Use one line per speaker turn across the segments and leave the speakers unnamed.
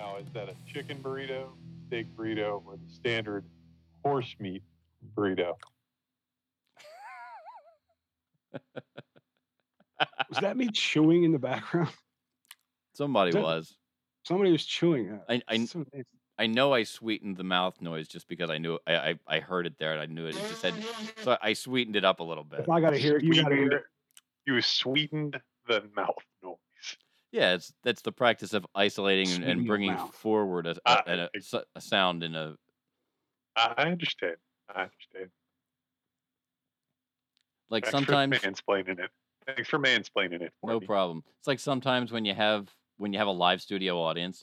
Now, is that a chicken burrito, steak burrito, or the standard horse meat burrito?
Was that me chewing in the background?
Somebody
That-
was.
Somebody was chewing.
I, I,
so.
I know I sweetened the mouth noise just because I knew I, I, I heard it there and I knew it. It just said so I sweetened it up a little bit.
If I got to hear it, you got to hear it.
You sweetened the mouth noise.
Yeah, it's that's the practice of isolating and, and bringing forward a, a, a, a s- a sound in a.
I understand. I understand.
like
Thanks
sometimes
for mansplaining it. Thanks for mansplaining it. For
no
me.
problem. It's like sometimes when you have when you have a live studio audience,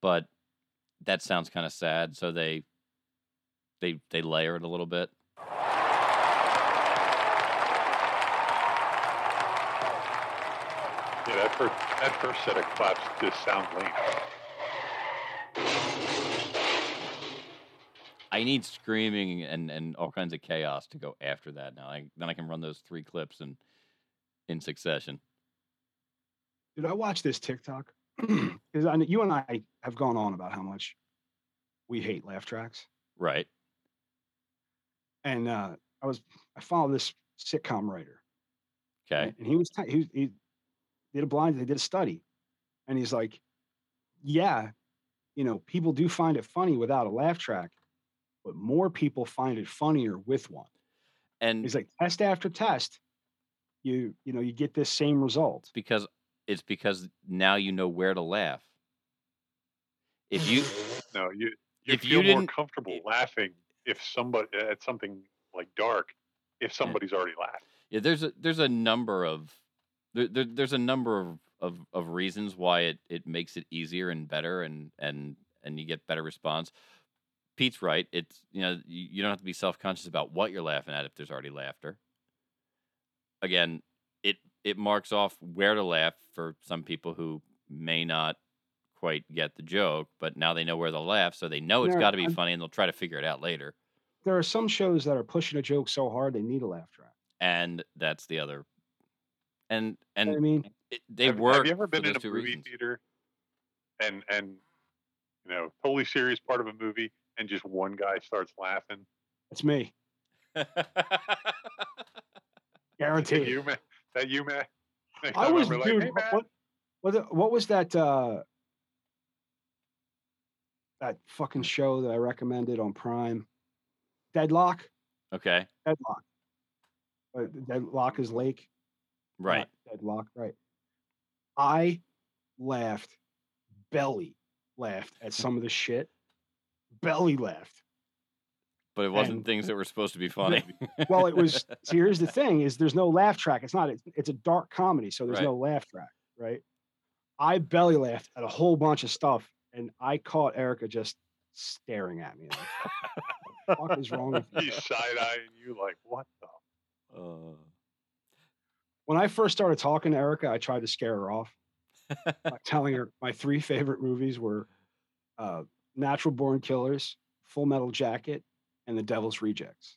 but that sounds kind of sad. So they they they layer it a little bit.
Yeah, that first that first set of claps just sound lame.
I need screaming and, and all kinds of chaos to go after that. Now, I, then I can run those three clips in in succession.
Did I watch this TikTok? Because I, you and I have gone on about how much we hate laugh tracks,
Right.
and uh, I was I followed this sitcom writer,
Okay.
and he was t- he, he did a blind they did a study, and he's like, yeah, you know, people do find it funny without a laugh track, but more people find it funnier with one.
And
He's like test after test, you you know you get this same result.
because it's because now you know where to laugh. If you
No, you you
If you
feel more
didn't-
comfortable laughing if somebody at something like dark if somebody's already laughed.
yeah, there's a there's a number of there, there there's a number of, of of reasons why it it makes it easier and better and and and you get better response. Pete's right. It's you know you, you don't have to be self conscious about what you're laughing at if there's already laughter. Again, it it marks off where to laugh for some people who may not quite get the joke, but now they know where to laugh, so they know it's got to be
I'm-
funny, and they'll try to figure it out later.
There are some shows that are pushing a joke so hard they need a laugh track.
And that's the other. And
You know what I mean,
it, they
have,
work.
have you ever been in a movie
reasons.
theater and and you know totally serious part of a movie and just one guy starts laughing?
it's me,
That
guaranteed.
you, man? That you, man? Next
I was,
I'm like,
dude.
"Hey, man."
what, what, what was that? Uh, that fucking show that I recommended on Prime, Deadloch.
okay,
Deadloch. Deadloch is Lake. Not
right.
Deadloch. Right. I laughed, belly laughed at some of the shit. Belly laughed.
But it wasn't
and-
things that were supposed to be funny.
Well, it was. see, here's the thing: is there's no laugh track. It's not. It's, it's a dark comedy, so there's
Right.
no laugh track, right? I belly laughed at a whole bunch of stuff, and I caught Erica just staring at me. Like, what the fuck is wrong with you?
He's side eyeing you like, what the?
Uh,
When I first started talking to Erica, I tried to scare her off by telling her my three favorite movies were uh, Natural Born Killers, Full Metal Jacket, and The Devil's Rejects.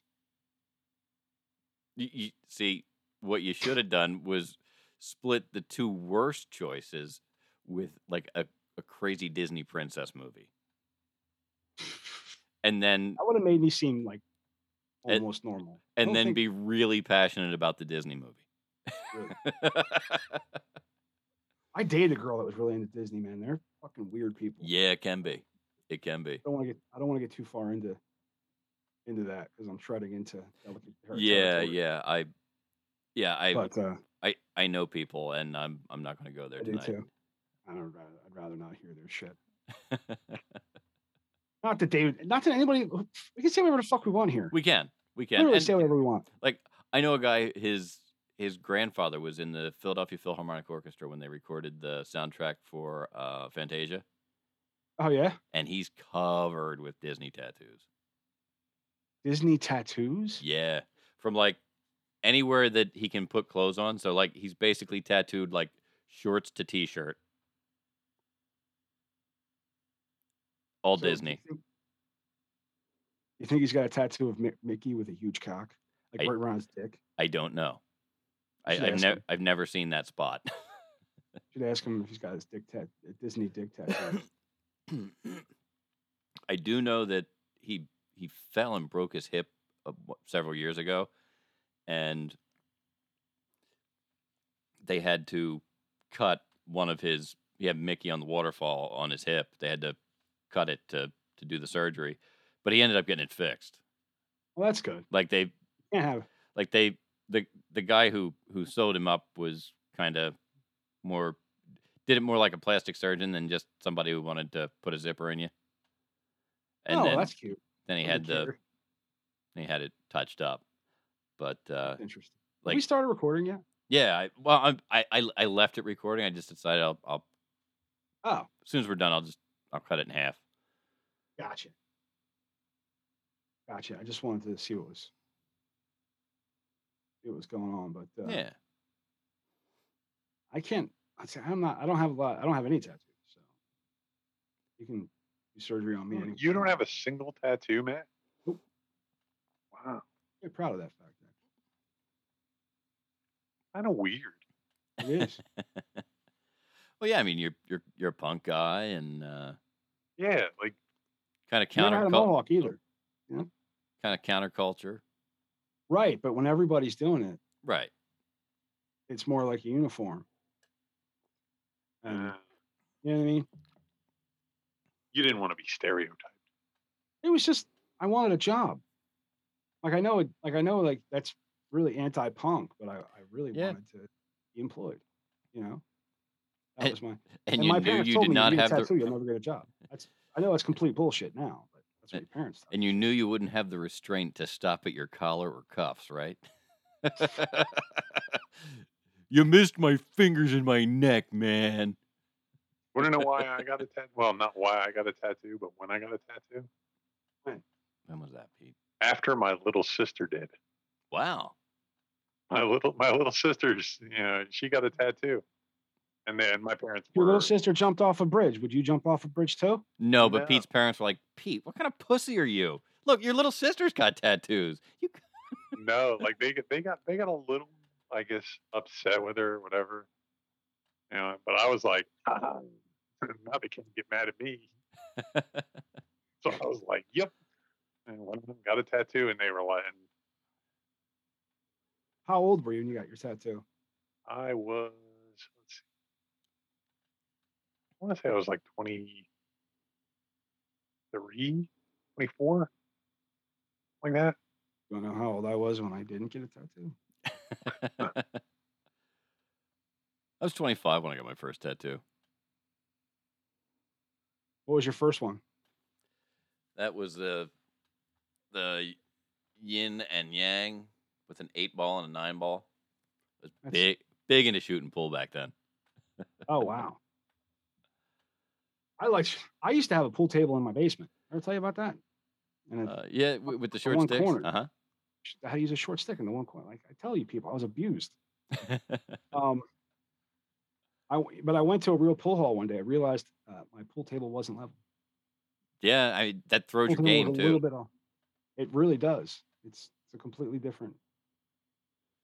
you, you see, what you should have done was split the two worst choices with like a, a crazy Disney princess movie, and then
That would have made me seem like
And-
almost normal.
And then
think-
be really passionate about the Disney movie.
Really. I dated a girl that was really into Disney, man. They're fucking weird people.
yeah, it can be. It can be.
I don't want to get I don't want to get too far into into that because I'm treading into delicate
Yeah,
territory.
yeah. I, yeah, I,
But uh,
I, I know people, and I'm, I'm not going to go there
I do
tonight.
too. I don't. I'd rather not hear their shit. Not that they. Not that anybody. We can say whatever the fuck we want here.
we can, we can.
Literally
And,
say whatever we want.
like, I know a guy. His his grandfather was in the Philadelphia Philharmonic Orchestra when they recorded the soundtrack for uh, Fantasia,
Oh yeah,
and he's covered with Disney tattoos.
Disney tattoos.
Yeah, from like anywhere that he can put clothes on. So like he's basically tattooed like shorts to t-shirt. All
So, do you
Disney.
think- You think he's got a tattoo of Mickey with a huge cock, like
I-
right around his dick?
I don't know. I, I've never. I've never seen that spot.
Should ask him if he's got his dick tat, Disney dick tattoo.
I do know that he he fell and broke his hip uh, several years ago, and they had to cut one of his. He had Mickey on the waterfall on his hip. They had to cut it to to do the surgery, but he ended up getting it fixed.
well, that's good.
Like they
Can't
like they the the guy who who sewed him up was kind of more did it more like a plastic surgeon than just somebody who wanted to put a zipper in you. And
oh,
then
that's cute.
then he had the he had it touched up. But uh
interesting. Have
like
we started recording yet?
yeah, I, well I'm, I I I left it recording. I just decided I'll I'll
Oh,
as soon as we're done I'll just I'll cut it in half.
gotcha. Gotcha. I just wanted to see what was see what was going on, but uh,
yeah.
I can't. I say I'm not. I don't have a lot. I don't have any tattoos, so you can do surgery on me.
You
anytime.
don't have a single tattoo, Matt?
Nope.
Wow.
Get proud of that fact.
Kind of weird.
It is.
Well, yeah, I mean you're you're you're a punk guy and uh
Yeah, like
kind of
Never had
counter
a mohawk either.
kind of counterculture.
Right, but when everybody's doing it,
Right.
it's more like a uniform.
Uh,
you know what I mean?
you didn't want to be stereotyped.
It was just I wanted a job. Like I know it. Like I know like that's really anti-punk, but I, I really
Yeah.
wanted to be employed. You know, that
And-
was my.
And,
And,
you
my parents
you
told
did
me,
not
"You
have
a
the
tattoo, you'll never get a job. That's I know that's complete bullshit now, that's what
And-
your parents. Thought.
and you knew you wouldn't have the restraint to stop at your collar or cuffs, right? you missed my fingers in my neck, man.
Want to know why I got a tattoo? Well, not why I got a tattoo, but when I got a tattoo
When was that, Pete?
after my little sister did.
Wow.
My little my little sister's, you know, she got a tattoo, and then my parents
Your
were.
little sister jumped off a bridge. Would you jump off a bridge too?
No, but
No.
Pete's parents were like, Pete, what kind of pussy are you? Look, your little sister's got tattoos. You c-
no, like they got they got they got a little, I guess, upset with her, or whatever. You know, but I was like, ah, now they can't get mad at me. So I was like, yep. And one of them got a tattoo, and they were like,
How old were you when you got your tattoo?
I was, let's see, I want to say I was like 23, 24, like that.
You don't know how old I was when I didn't get a tattoo?
I was 25 when I got my first tattoo.
What was your first one?
That was the the yin and yang with an eight ball and a nine ball. I was
That's-
big big into shooting pool back then.
Oh wow. I like. I used to have a pool table in my basement. Ever tell you about that? And
Uh, yeah, with the short sticks.
corner.
uh-huh.
I had to use a short stick in the one corner. Like I tell you, people, I was abused. Um, I but I went to a real pool hall one day. I realized uh, my pool table wasn't level.
yeah, I that throws your game
was a little
too.
bit off. It really does. It's it's a completely different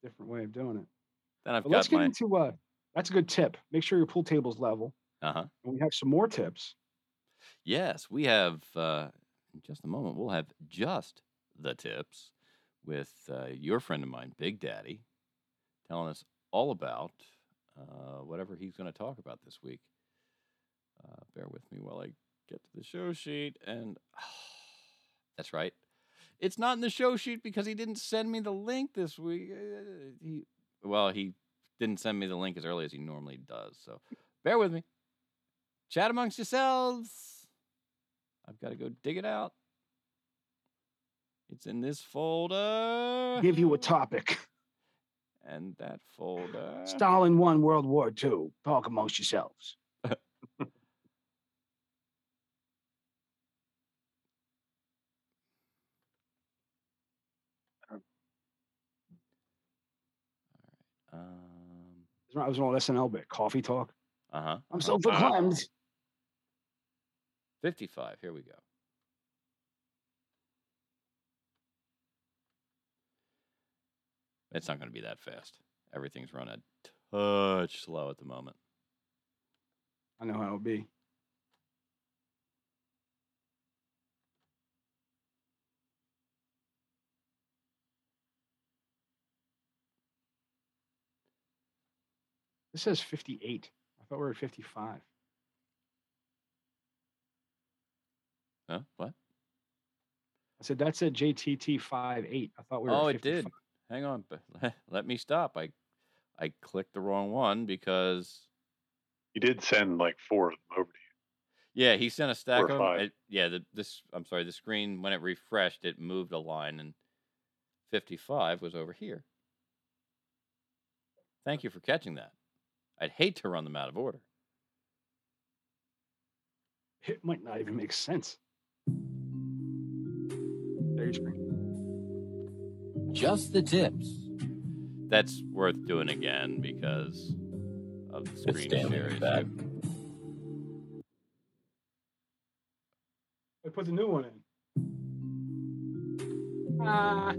different way of doing it.
Then I've
But let's get
my
into uh, that's a good tip. Make sure your pool table's level.
Uh huh.
And we have some more tips.
Yes, we have. Uh, in just a moment, we'll have just the tips with uh, your friend of mine, Big Daddy, telling us all about uh, whatever he's going to talk about this week. Uh, bear with me while I get to the show sheet. And that's right. It's not in the show sheet because he didn't send me the link this week. Uh, he, well, he didn't send me the link as early as he normally does. So bear with me. Chat amongst yourselves. I've got to go dig it out. It's in this folder.
Give you a topic.
And that folder.
Stalin won World War II. Talk amongst yourselves.
Um,
I was an old SNL bit. Coffee talk.
uh huh.
I'm so verklempt.
55. Here we go. It's not going to be that fast. Everything's run a touch slow at the moment.
I know how it'll be. This says 58. I thought we were at 55.
Huh? What?
I said that said JTT 58. I thought we were
Oh,
at
it did. Hang on. Let me stop. I I clicked the wrong one because
He did send like four of them over to you.
yeah, he sent a stack
or
of 'em.
five.
It- yeah, the this I'm sorry, the screen when it refreshed, it moved a line and 55 was over here. Thank you for catching that. I'd hate to run them out of order.
It might not even make sense. There.
Just the tips.
That's worth doing again because of the
It's
screen
Stanley
share
back.
I put the new one in. Ah,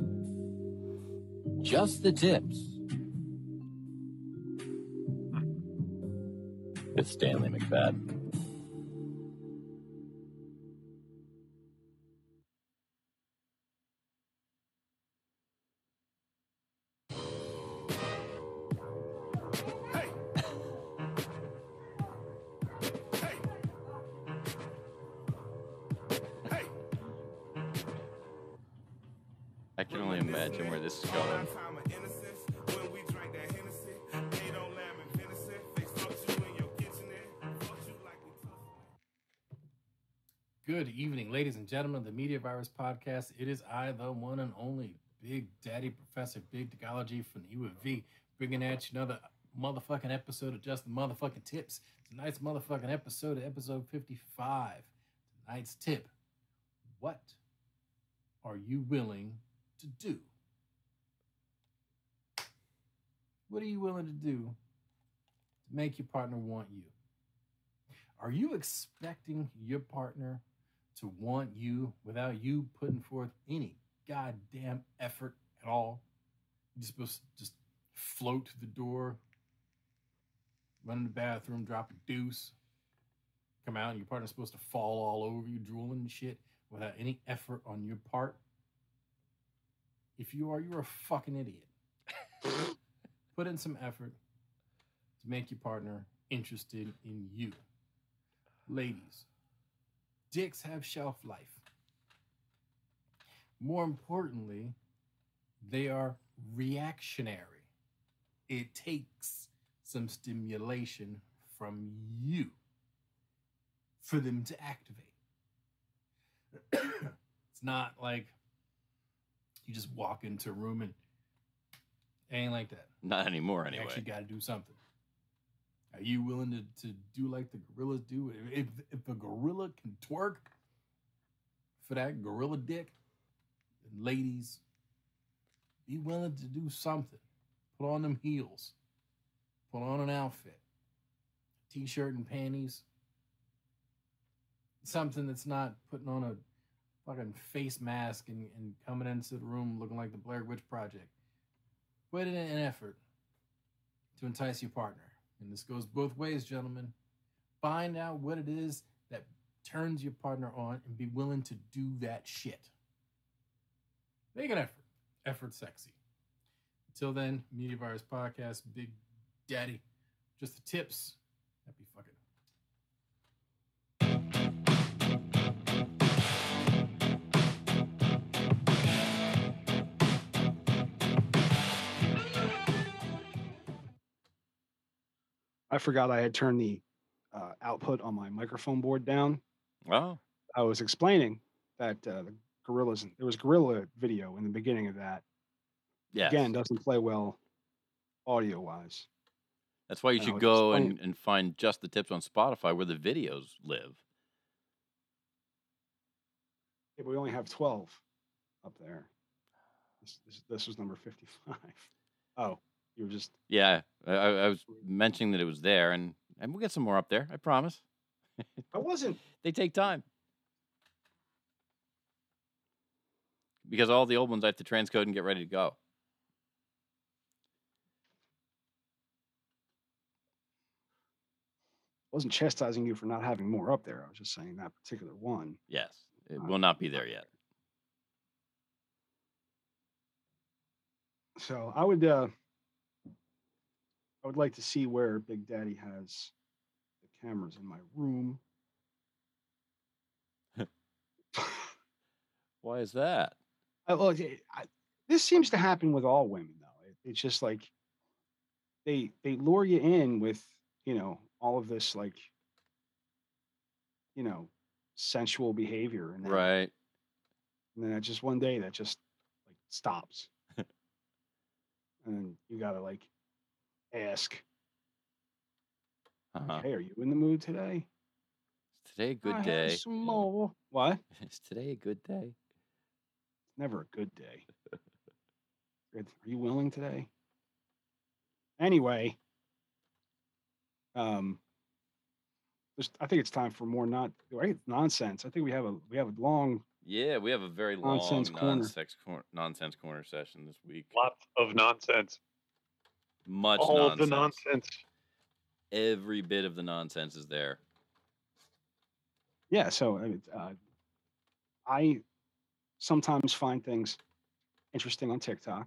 Just the tips. With Stanley McFadden.
And gentlemen of the Media Virus Podcast. It is I, the one and only Big Daddy Professor Big Technology from the U of V, bringing at you another motherfucking episode of Just the Motherfucking Tips. Tonight's motherfucking episode, episode 55. Tonight's tip What are you willing to do? What are you willing to do to make your partner want you? Are you expecting your partner to want you without you putting forth any goddamn effort at all? You're supposed to just float to the door, run in the bathroom, drop a deuce, come out, and your partner's supposed to fall all over you, drooling and shit without any effort on your part? If you are, you're a fucking idiot. Put in some effort to make your partner interested in you. Ladies, dicks have shelf life. More importantly, they are reactionary. It takes some stimulation from you for them to activate. it's not like you just walk into a room and it ain't like that.
Not anymore,
You
anyway.
actually got to do something. Are you willing to, to do like the gorillas do? If, if a gorilla can twerk for that gorilla dick, ladies, be willing to do something. Put on them heels. Put on an outfit. T-shirt and panties. Something that's not putting on a fucking face mask and, and coming into the room looking like the Blair Witch Project. Put in an effort to entice your partner. And this goes both ways, gentlemen. Find out what it is that turns your partner on and be willing to do that shit. Make an effort. Effort sexy. Until then, Media Virus Podcast, Big Daddy, just the tips.
I forgot I had turned the uh, output on my microphone board down.
Oh,
I was explaining that uh, the gorillas, there was gorilla video in the beginning of that.
yeah.
Again, doesn't play well audio wise.
That's why you should go and, and find just the tips on Spotify where the videos live.
Yeah, we only have 12 up there. This, this, this was number 55. Oh, you were just,
Yeah, I, I was mentioning that it was there, and, and we'll get some more up there. I promise.
I wasn't.
They take time. Because all the old ones I have to transcode and get ready to go.
I wasn't chastising you for not having more up there. I was just saying that particular one.
Yes, it will not be there yet.
So I would uh I would like to see where Big Daddy has the cameras in my room.
Why is that?
I, well, it- I, this seems to happen with all women, though. It, it's just like they they lure you in with you know all of this like you know sensual behavior, and then,
Right.
and then it just one day that just like stops, and you gotta like ask,
Uh-huh.
"Hey, are you in the mood today?"
Is today a good
"I had
day?
Some more. What?
Is today a good day?
It's never a good day. Are you willing today? Anyway, um, I think it's time for more not right nonsense. I think we have a we have a long
Yeah, we have a very long
Nonsense corner.
nonsense corner. nonsense corner session this week.
Lots of nonsense.
Much
All
nonsense.
of the nonsense.
Every bit of the nonsense is there.
yeah. So I, uh, I sometimes find things interesting on TikTok,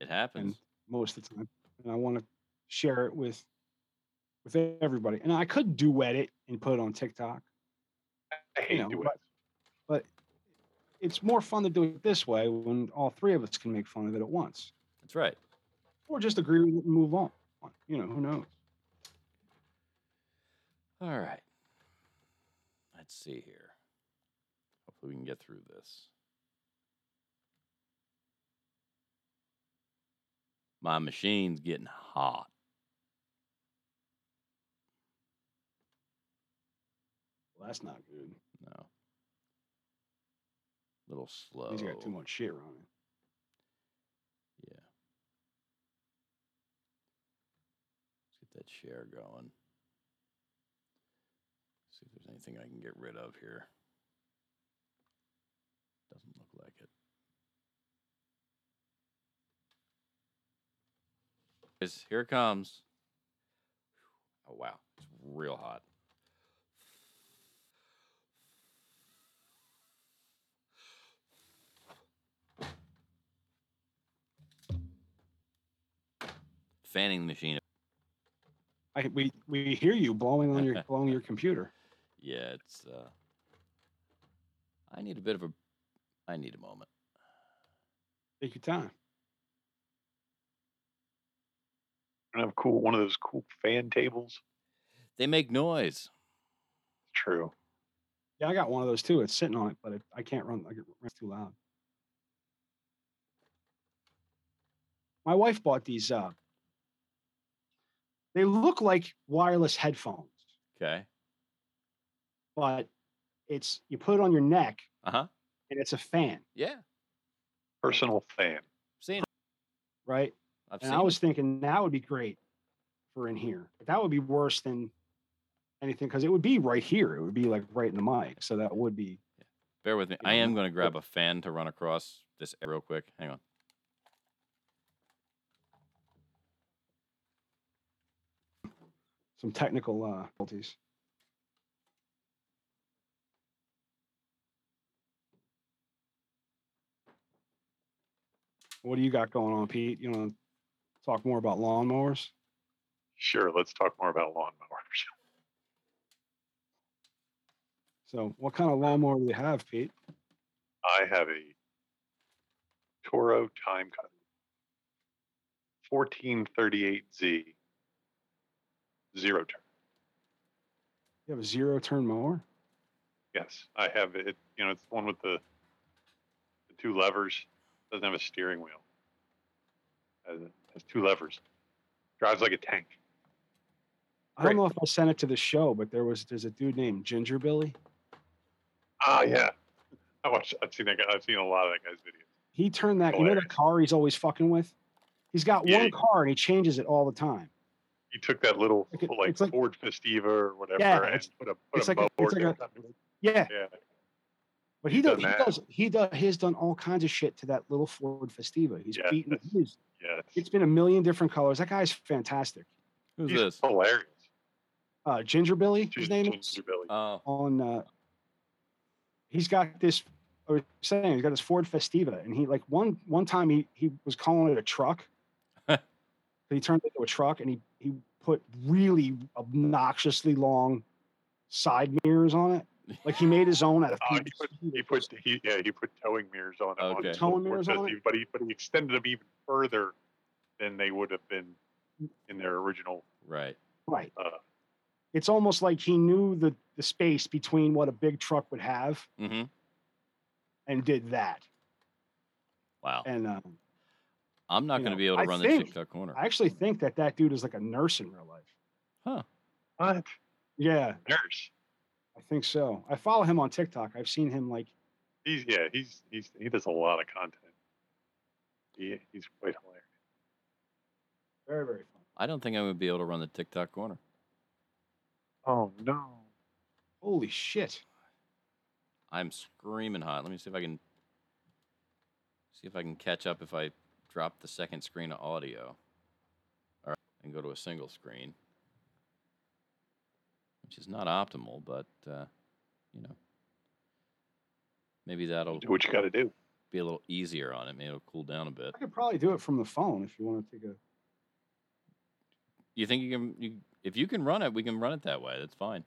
It happens.
most of the time, and I want to share it with with everybody. And I could duet it and put it on TikTok.
I hate
know,
doing
but- but it's more fun to do it this way when all three of us can make fun of it at once
That's right.
Or just agree with it and move on you know who knows
All right. Let's see here. Hopefully we can get through this. My machine's getting hot.
well, that's not good
No. little slow.
he's got too much shit on it
Yeah. Let's get that share going. See if there's anything I can get rid of here. Doesn't look like it. Guys, Here it comes. Oh wow, it's real hot. Fanning machine.
I, we we hear you blowing on your blowing your computer
Yeah, it's uh I need a bit of a I need a moment.
take your time
I have cool one of those cool fan tables.
They make noise.
True.
yeah i got one of those too it's sitting on it but it, i can't run I get, it's too loud my wife bought these uh they look like wireless headphones
Okay.
but it's you put it on your neck
Uh-huh.
and it's a fan
Yeah.
Personal fan.
Seen it.
right
I've
and
seen
I was
it.
thinking that would be great for in here. But that would be worse than anything because it would be right here. It would be like right in the mic. So that would be Yeah.
Bear with me. I
know,
am going to grab a fan to run across this real quick. Hang on.
Some technical uh difficulties. What do you got going on, Pete? You want to talk more about lawnmowers?
Sure, let's talk more about lawnmowers.
So, what kind of lawnmower do you have, Pete?
I have a Toro Time Cutter 1438Z zero turn.
You have a zero turn mower?
Yes, I have it. You know, it's the one with the, the two levers. Doesn't have a steering wheel. Has, has two levers. Drives like a tank.
I don't know if I sent it to the show, but there was there's a dude named Ginger Billy.
Ah, yeah. I watched. I've seen that guy. I've seen a lot of that guy's videos.
He turned that, you know, the car he's always fucking with. He's got
Yeah,
one car and he changes it all the time.
He took that little
Like it-
like
like-
Ford Festiva or whatever
Yeah,
and
it's-
put a put
it's
a
like a- it's like a- Yeah,
Yeah,
but he
he's
does. He does. He does. He's done all kinds of shit to that little Ford Festiva. He's
Yeah,
beaten.
that's-
He's,
yeah.
it's been a million different colors. That guy's fantastic.
Who's
He's
this?
hilarious.
uh, Ginger Billy. His
Ginger,
name is
Ginger Billy.
Oh,
on. Uh, he's got this. I was saying he's got this Ford Festiva, and he like one one time he he was calling it a truck. he turned it into a truck, and he he put really obnoxiously long side mirrors on it. Like he made his own out of
Oh, he put he put he yeah he put towing mirrors on it.
Okay.
the
Towing mirrors on
Festiva, but he but he extended them even further than they would have been in their original.
right.
right.
Uh,
It's almost like he knew the the space between what a big truck would have
hmm
and did that.
Wow.
And um,
I'm not going to be able to
I
run
think-
the TikTok corner.
I actually think that that dude is like a nurse in real life. Huh?
What
Yeah,
nurse?
I think so. I follow him on TikTok. I've seen him like
He's yeah he's he's he does a lot of content. He he's quite hilarious.
very very fun.
I don't think I'm going to be able to run the TikTok corner.
Oh no.
Holy shit!
I'm screaming hot. Let me see if I can see if I can catch up if I drop the second screen of audio. All right, and go to a single screen, which is not optimal, but uh, you know, maybe that'll
Do what you got to do.
be a little easier on it. Maybe it'll cool down a bit.
I could probably do it from the phone if you want to take a.
You think you can? You, if you can run it, we can run it that way. That's fine.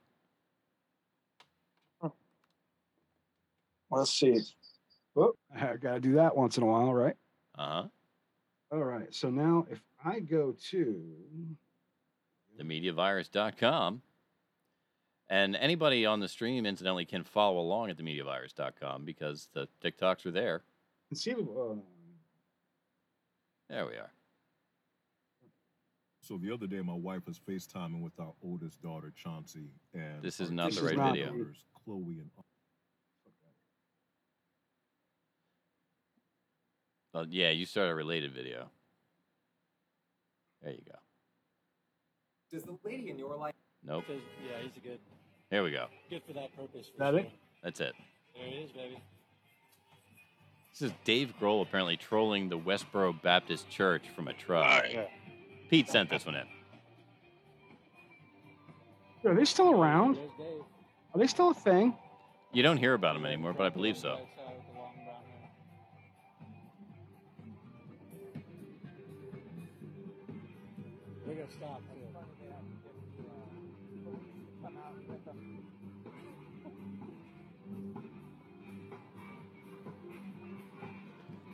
Let's see. Oh, I gotta do that once in a while, right?
Uh huh.
All right. So now if I go to
themediavirus.com. And anybody on the stream, incidentally, can follow along at themediavirus.com because the TikToks are there.
and see. Uh,
There we are.
So the other day, my wife was FaceTiming with our oldest daughter, Chauncey, and
This is
our
not
the right video.
Chloe and
Well, yeah, you start a related video. There you go.
Does the lady in your life?
Nope.
Because yeah, he's a good,
Here we go.
good for that purpose. For
That
sure.
it?
That's it.
There it is, baby.
This is Dave Grohl apparently trolling the Westboro Baptist Church from a truck.
yeah.
Pete sent this one in.
are they still around? Are they still a thing?
You don't hear about them anymore, but I believe so.
We're gonna stop too.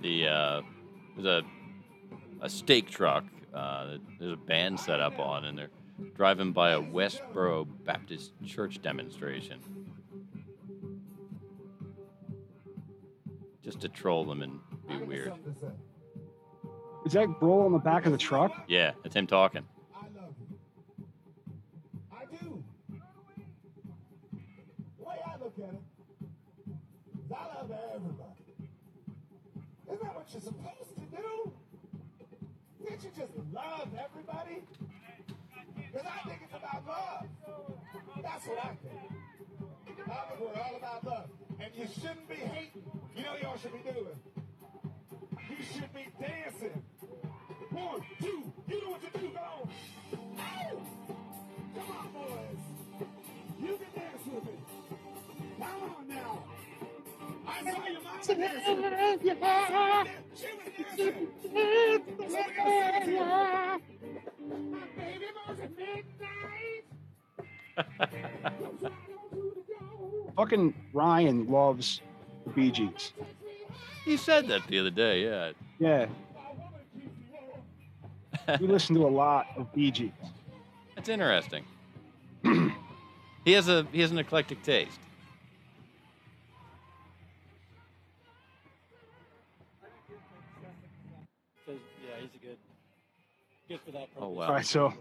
The uh, there's a a steak truck. Uh, that there's a band set up on, and they're driving by a Westboro Baptist Church demonstration, just to troll them and be weird.
Is that Grohl on the back of the truck?
Yeah, it's him talking.
Just love everybody? Because I think it's about love. That's what I think. I think we're all about love. And you shouldn't be hating. You know y'all should be doing? You should be dancing. One, two, you know what to do, go on. Come on, boys.
Fucking Ryan loves the Bee Gees.
He said that the other day. Yeah.
Yeah, we listen to a lot of Bee Gees.
That's interesting. he has a he has an eclectic taste. Oh, wow.
All right, so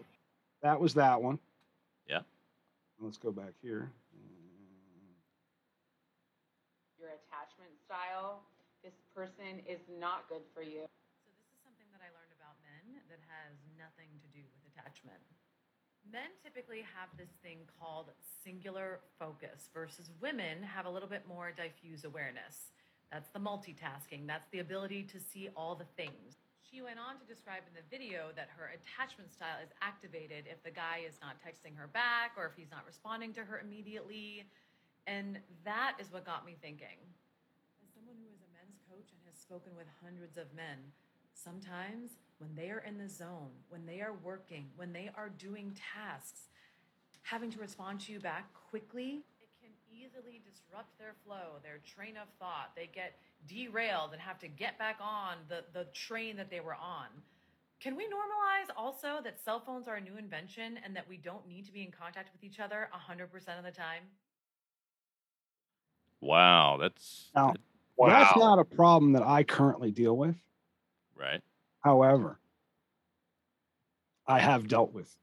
that was that one.
Yeah.
Let's go back here.
your attachment style, this person is not good for you.
So this is something that I learned about men that has nothing to do with attachment. Men typically have this thing called singular focus versus women have a little bit more diffuse awareness. That's the multitasking. That's the ability to see all the things. She went on to describe in the video that her attachment style is activated if the guy is not texting her back or if he's not responding to her immediately. And that is what got me thinking. As someone who is a men's coach and has spoken with hundreds of men, sometimes when they are in the zone, when they are working, when they are doing tasks, having to respond to you back quickly, easily disrupt their flow, their train of thought. They get derailed and have to get back on the, the train that they were on. Can we normalize also that cell phones are a new invention and that we don't need to be in contact with each other 100% of the time?
Wow, that's
Now,
Wow.
that's not a problem that I currently deal with.
right.
However, I have dealt with,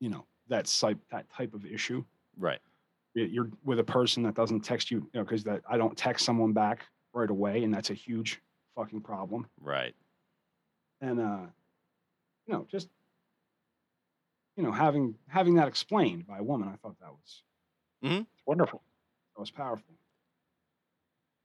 you know, that type that type of issue.
Right.
Y- You're with a person that doesn't text you, you know, because that I don't text someone back right away, and that's a huge fucking problem.
Right.
And uh, you know, just you know, having having that explained by a woman, I thought that was
mm-hmm.
wonderful. That was powerful.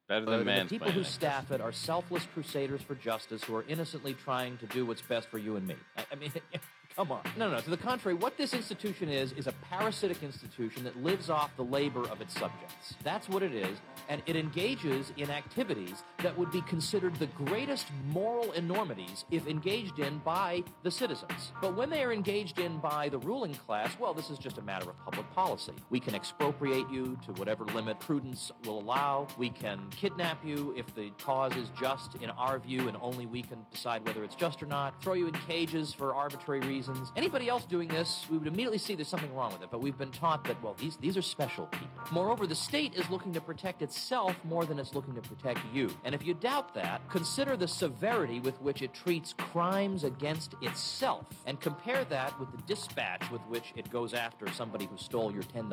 Better
Uh,
than
the
man's
people who staff it are selfless crusaders for justice who are innocently trying to do what's best for you and me. I, I mean, come on. No, no, no. to the contrary, what this institution is, is a parasitic institution that lives off the labor of its subjects. That's what it is, and it engages in activities that would be considered the greatest moral enormities if engaged in by the citizens. But when they are engaged in by the ruling class, well, this is just a matter of public policy. We can expropriate you to whatever limit prudence will allow. We can kidnap you if the cause is just in our view and only we can decide whether it's just or not. Throw you in cages for arbitrary reasons. Anybody else doing this, we would immediately see there's something wrong with it, but we've been taught that, well, these, these are special people. Moreover, the state is looking to protect itself more than it's looking to protect you. If you doubt that, consider the severity with which it treats crimes against itself and compare that with the dispatch with which it goes after somebody who stole your $10.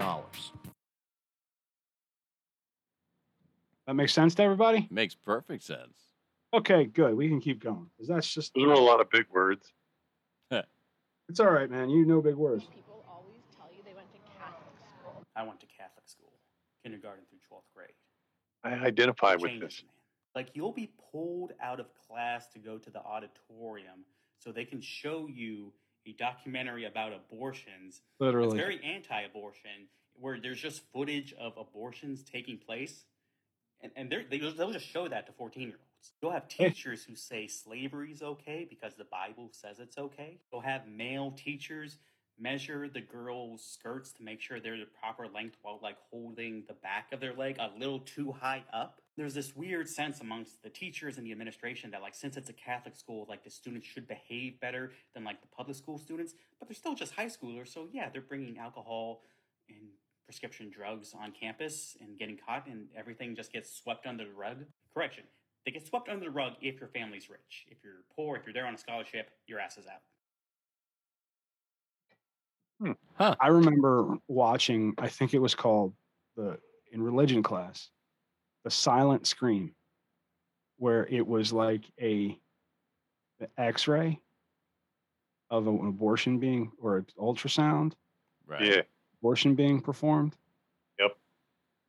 That makes sense to everybody.
Makes perfect sense.
Okay, good. We can keep going because that's just
Those are a lot of big words.
it's all right, man. You know big words.
People always tell you they went to Catholic school.
I went to Catholic school, kindergarten through 12th grade.
I identify with this.
man. Like you'll be pulled out of class to go to the auditorium so they can show you a documentary about abortions. It's
Literally.
very anti-abortion, where there's just footage of abortions taking place, and and they they'll just show that to 14-year-olds. You'll have teachers who say slavery is okay because the Bible says it's okay. You'll have male teachers measure the girls' skirts to make sure they're the proper length while like holding the back of their leg a little too high up. There's this weird sense amongst the teachers and the administration that like since it's a Catholic school, like the students should behave better than like the public school students, but they're still just high schoolers. So yeah, they're bringing alcohol and prescription drugs on campus and getting caught and everything just gets swept under the rug. Correction. They get swept under the rug if your family's rich. If you're poor, if you're there on a scholarship, your ass is out. Hmm.
I remember watching. I think it was called the in religion class, the silent scream, where it was like a the X-ray of an abortion being or an ultrasound
Right.
Yeah.
abortion being performed.
Yep.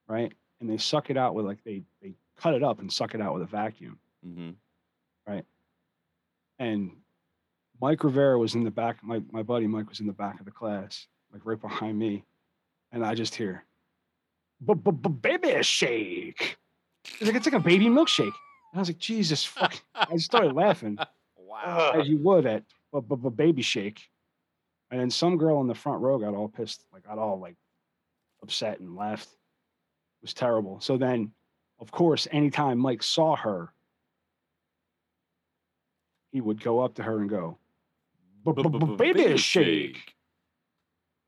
Right, and they suck it out with like they they cut it up and suck it out with a vacuum.
Mm-hmm.
Right. And Mike Rivera was in the back. My my buddy Mike was in the back of the class, like right behind me, and I just hear, "baby shake." He's like, "It's like a baby milkshake." And I was like, "Jesus fuck!" I started laughing,
Wow.
as you would at "b- baby shake. And then some girl in the front row got all pissed, like got all like upset and left. It was terrible. So then, of course, anytime Mike saw her, he would go up to her and go, "B- b- b- "Baby shake."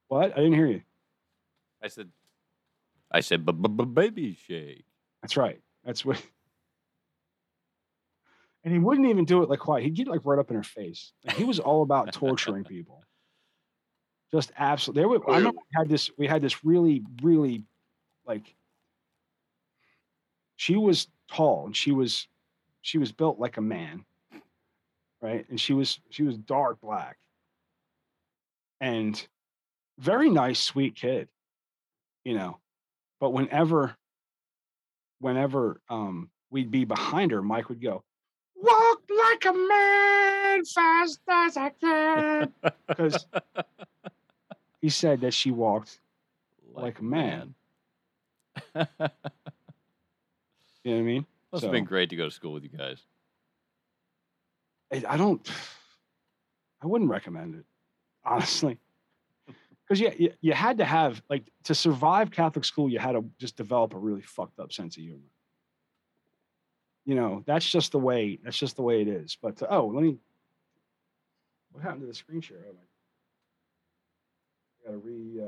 What? I didn't hear you.
I said, I said, "B- b- b- baby shake.
That's right. That's what. And he wouldn't even do it like quiet. He'd get like right up in her face. Like, he was all about torturing people. Just absolutely. There were, I remember we had this. We had this really, really, like. She was tall and she was, she was built like a man. Right, and she was she was dark black. And very nice, sweet kid, you know. But whenever whenever um, we'd be behind her, Mike would go, "Walk like a man, fast as I can. Because he said that she walked like, a man. You know what I mean?
It must have been great to go to school with you guys.
I don't. I wouldn't recommend it, honestly. Because yeah, you, you had to have like to survive Catholic school, you had to just develop a really fucked up sense of humor. You know, that's just the way. That's just the way it is. But uh, oh, let me. What happened to the screen share? Oh, I gotta re. Uh,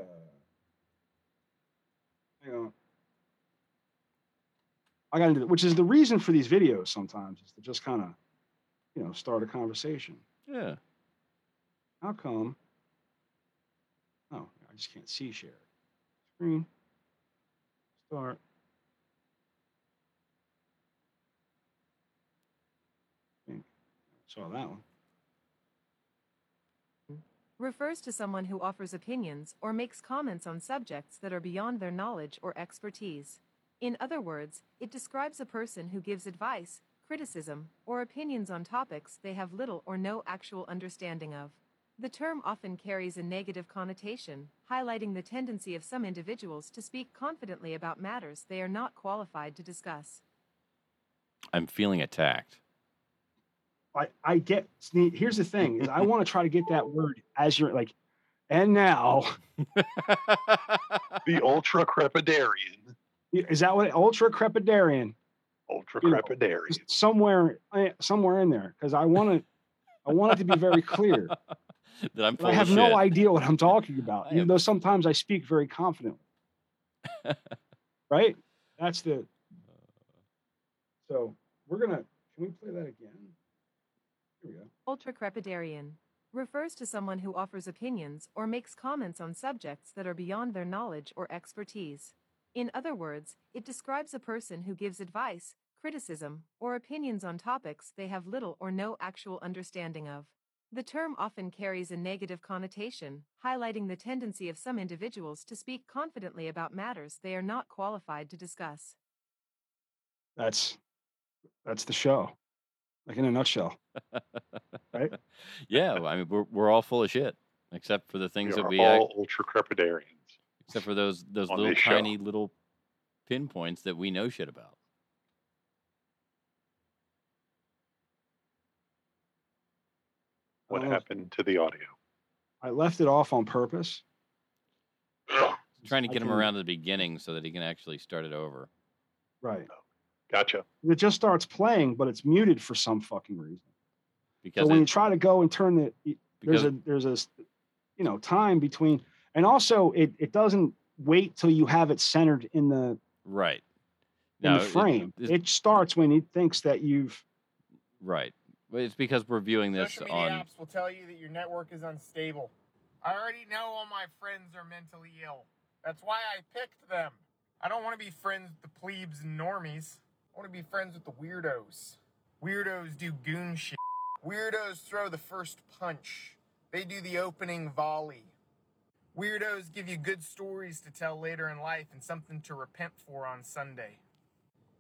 hang on. I gotta do, which is the reason for these videos sometimes is to just kind of, you know, start a conversation.
Yeah.
How come? I just can't see share. Screen. Start. Okay, Saw that one.
refers to someone who offers opinions or makes comments on subjects that are beyond their knowledge or expertise. In other words, it describes a person who gives advice, criticism, or opinions on topics they have little or no actual understanding of. The term often carries a negative connotation, highlighting the tendency of some individuals to speak confidently about matters they are not qualified to discuss.
I'm feeling attacked.
I, I get here's the thing is I want to try to get that word as you're like and now.
The ultra crepidarian.
Is that what ultra crepidarian?
Ultra
You know,
crepidarian.
somewhere eh, somewhere in there because I want to I want it to be very clear
that I'm
I have
of
no
shit.
idea what I'm talking about even
am-
though sometimes I speak very confidently right that's the uh. so we're gonna can we play that again here we go
Ultracrepidarian refers to someone who offers opinions or makes comments on subjects that are beyond their knowledge or expertise. In other words, it describes a person who gives advice, criticism, or opinions on topics they have little or no actual understanding of. The term often carries a negative connotation, highlighting the tendency of some individuals to speak confidently about matters they are not qualified to discuss.
that's that's the show like in a nutshell right
yeah, I mean we're we're all full of shit, except for the things
we
that
are
we
all
act,
ultra crepidarians
except for those those little
this show.
tiny little pinpoints that we know shit about.
What
don't
happened to the audio.
I left it off on purpose.
Trying to
I
get him around to the beginning so that he can actually start it over.
right.
Oh, gotcha.
It just starts playing but it's muted for some fucking reason.
Because
so when
it-
you try to go and turn the y- there's a there's a s- you know time between and also it it doesn't wait till you have it centered in the
right.
in
No,
the
it-
frame. it, starts when it thinks that you've
Right. It's because we're viewing this
Social media
on
apps will tell you that your network is unstable. I already know all my friends are mentally ill. That's why I picked them. I don't want to be friends with the plebes and normies. I want to be friends with the weirdos. Weirdos do goon shit. Weirdos throw the first punch. They do the opening volley. Weirdos give you good stories to tell later in life and something to repent for on Sunday.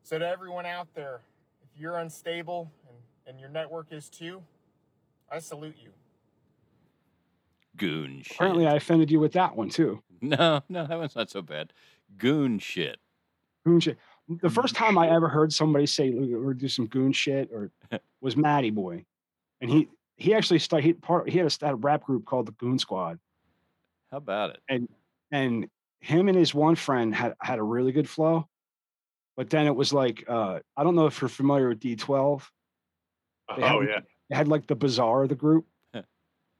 So to everyone out there, if you're unstable and, and your network is too, I salute you.
goon shit.
apparently i offended you with that one too
No, no, that one's not so bad. Goon shit.
goon shit the first time i ever heard somebody say or do some goon shit or was matty boy and he he actually started he part he had a, st- a rap group called the goon squad
How about it?
and and him and his one friend had had a really good flow but then it was like uh i don't know if you're familiar with d12 They
oh
had-
yeah
they had like the Bizarre of the group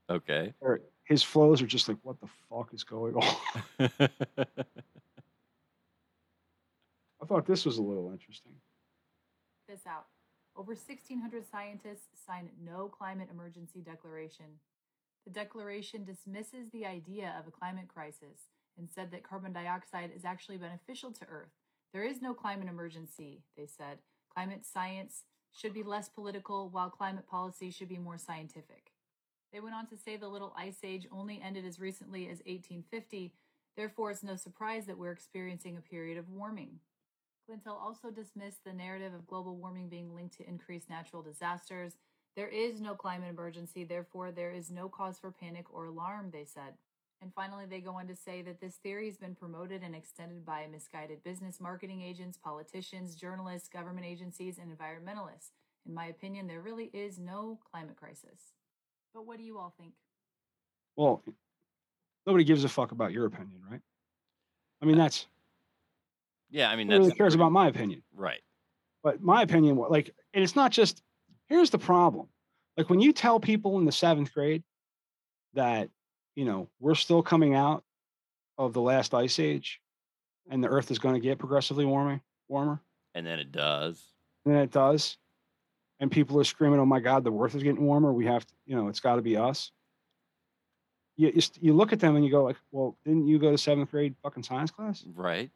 Okay.
where his flows are just like what the fuck is going on i thought this was a little interesting
this out. Over 1,600 scientists signed no climate emergency declaration. The declaration dismisses the idea of a climate crisis and said that carbon dioxide is actually beneficial to Earth. There is no climate emergency, they said. Climate science should be less political, while climate policy should be more scientific. They went on to say the Little Ice Age only ended as recently as 1850, therefore, it's no surprise that we're experiencing a period of warming. Clintel also dismissed the narrative of global warming being linked to increased natural disasters There is no climate emergency, therefore, there is no cause for panic or alarm, they said. And finally, they go on to say that this theory has been promoted and extended by misguided business marketing agents, politicians, journalists, government agencies, and environmentalists. In my opinion, there really is no climate crisis. But what do you all think?
Well, nobody gives a fuck about your opinion, right? I mean, that's
Yeah, I mean
nobody
that's
really cares about my opinion.
right.
But my opinion, like, and it's not just. Here's the problem: like when you tell people in the seventh grade that you know we're still coming out of the last ice age, and the Earth is going to get progressively warming, warmer,
And then it does.
and it does, and people are screaming, "Oh my God, the Earth is getting warmer. We have to, you know, it's got to be us." You, you st- you look at them and you go like, "Well, didn't you go to seventh grade fucking science class?
Right.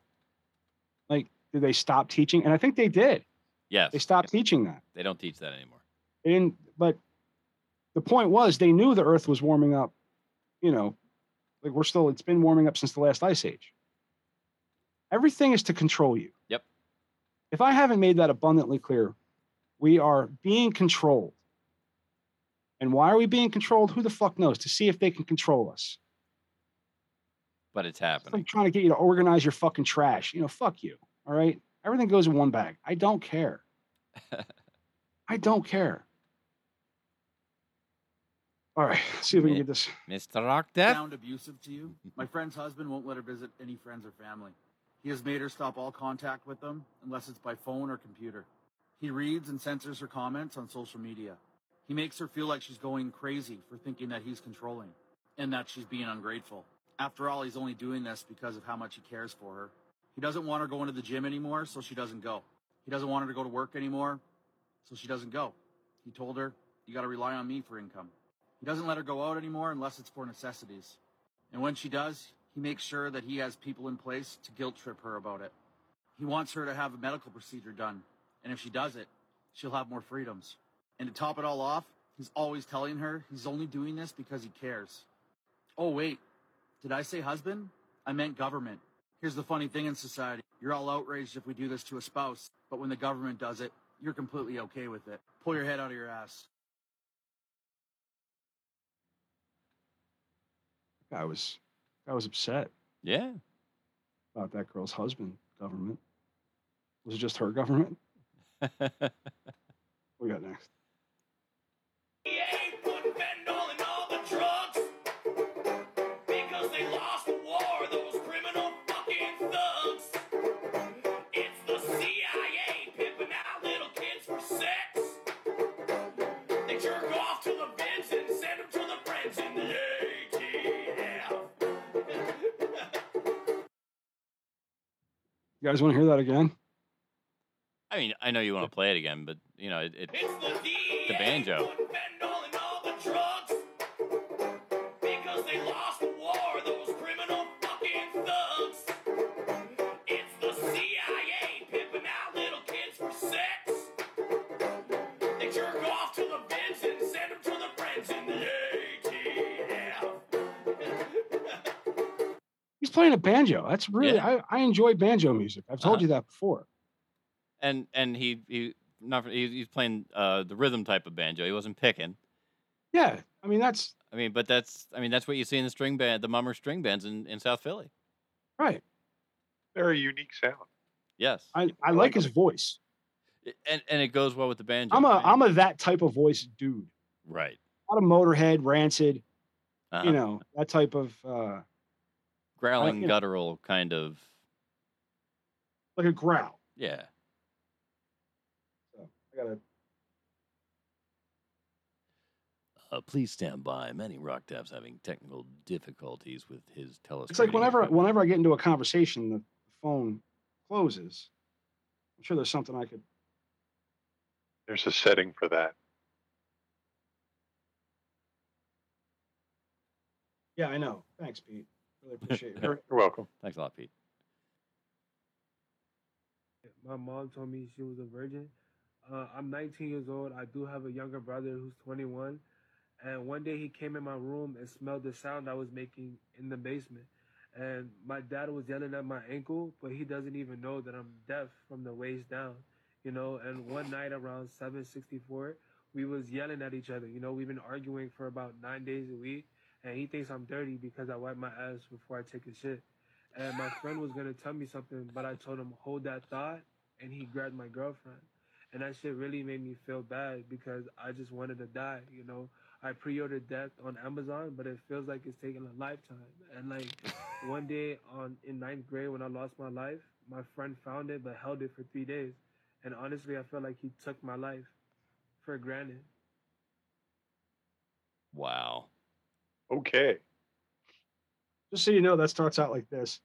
Like, did they stop teaching?" And I think they did.
Yes.
They stopped teaching that.
They don't teach that anymore.
They didn't, but the point was they knew the Earth was warming up. You know, like we're still, it's been warming up since the last ice age. Everything is to control you.
Yep.
If I haven't made that abundantly clear, we are being controlled. And why are we being controlled? Who the fuck knows? To see if they can control us.
But it's
It's
happening.
like trying to get you to organize your fucking trash. You know, fuck you. All right. Everything goes in one bag. I don't care. I don't care. All right. See if we can get this.
Mr. Rock Death.
Sound abusive to you? My friend's husband won't let her visit any friends or family. He has made her stop all contact with them unless it's by phone or computer. He reads and censors her comments on social media. He makes her feel like she's going crazy for thinking that he's controlling and that she's being ungrateful. After all, he's only doing this because of how much he cares for her. He doesn't want her going to the gym anymore, so she doesn't go. He doesn't want her to go to work anymore, so she doesn't go. He told her, You got to rely on me for income. He doesn't let her go out anymore unless it's for necessities. And when she does, he makes sure that he has people in place to guilt trip her about it. He wants her to have a medical procedure done, and if she does it, she'll have more freedoms. And to top it all off, he's always telling her he's only doing this because he cares. Oh, wait, did I say husband? I meant government. Here's the funny thing in society you're all outraged if we do this to a spouse, but when the government does it, you're completely okay with it. Pull your head out of your ass.
I was, I was upset
Yeah.
about that girl's husband government. Was it just her government? what we got next? You guys want to hear that again?
I mean, I know you want to play it again, but you know, it, it
It's the
the banjo.
Playing a banjo. That's really I, I enjoy banjo music. I've told
Uh-huh.
you that before.
And and he he not he, he's playing uh the rhythm type of banjo. He wasn't picking.
Yeah, I mean that's
I mean, but that's I mean that's what you see in the string band, the Mummer string bands in, in South Philly.
right.
Very unique sound.
Yes,
I, I like his voice.
and and it goes well with the banjo.
I'm a I'm a that type of voice dude.
right.
Not a Motorhead, Rancid,
Uh-huh.
you know that type of uh
growling,
you know-
guttural kind of.
like a growl.
Yeah.
So I gotta.
Uh, please stand by. Manny Rock Dev's having technical difficulties with his telescope.
It's like whenever whenever I get into a conversation, the phone closes. I'm sure there's something I could.
There's a setting for that.
Yeah, I know. Thanks, Pete. Really appreciate
You're
it.
you're welcome.
Thanks a lot, Pete.
My mom told me she was a virgin. Uh, I'm 19 years old. I do have a younger brother who's 21. And one day he came in my room and smelled the sound I was making in the basement. And my dad was yelling at my ankle, but he doesn't even know that I'm deaf from the waist down, you know. And one night around 7:64, we was yelling at each other. You know, we've been arguing for about nine days a week, and he thinks I'm dirty because I wipe my ass before I take a shit. And my friend was gonna tell me something, but I told him hold that thought, and he grabbed my girlfriend. And that shit really made me feel bad because I just wanted to die. You know, I pre-ordered death on Amazon, but it feels like it's taking a lifetime. And like one day on in ninth grade when I lost my life, my friend found it but held it for three days. And honestly, I felt like he took my life for granted.
Wow.
Okay.
Just so you know, that starts out like this.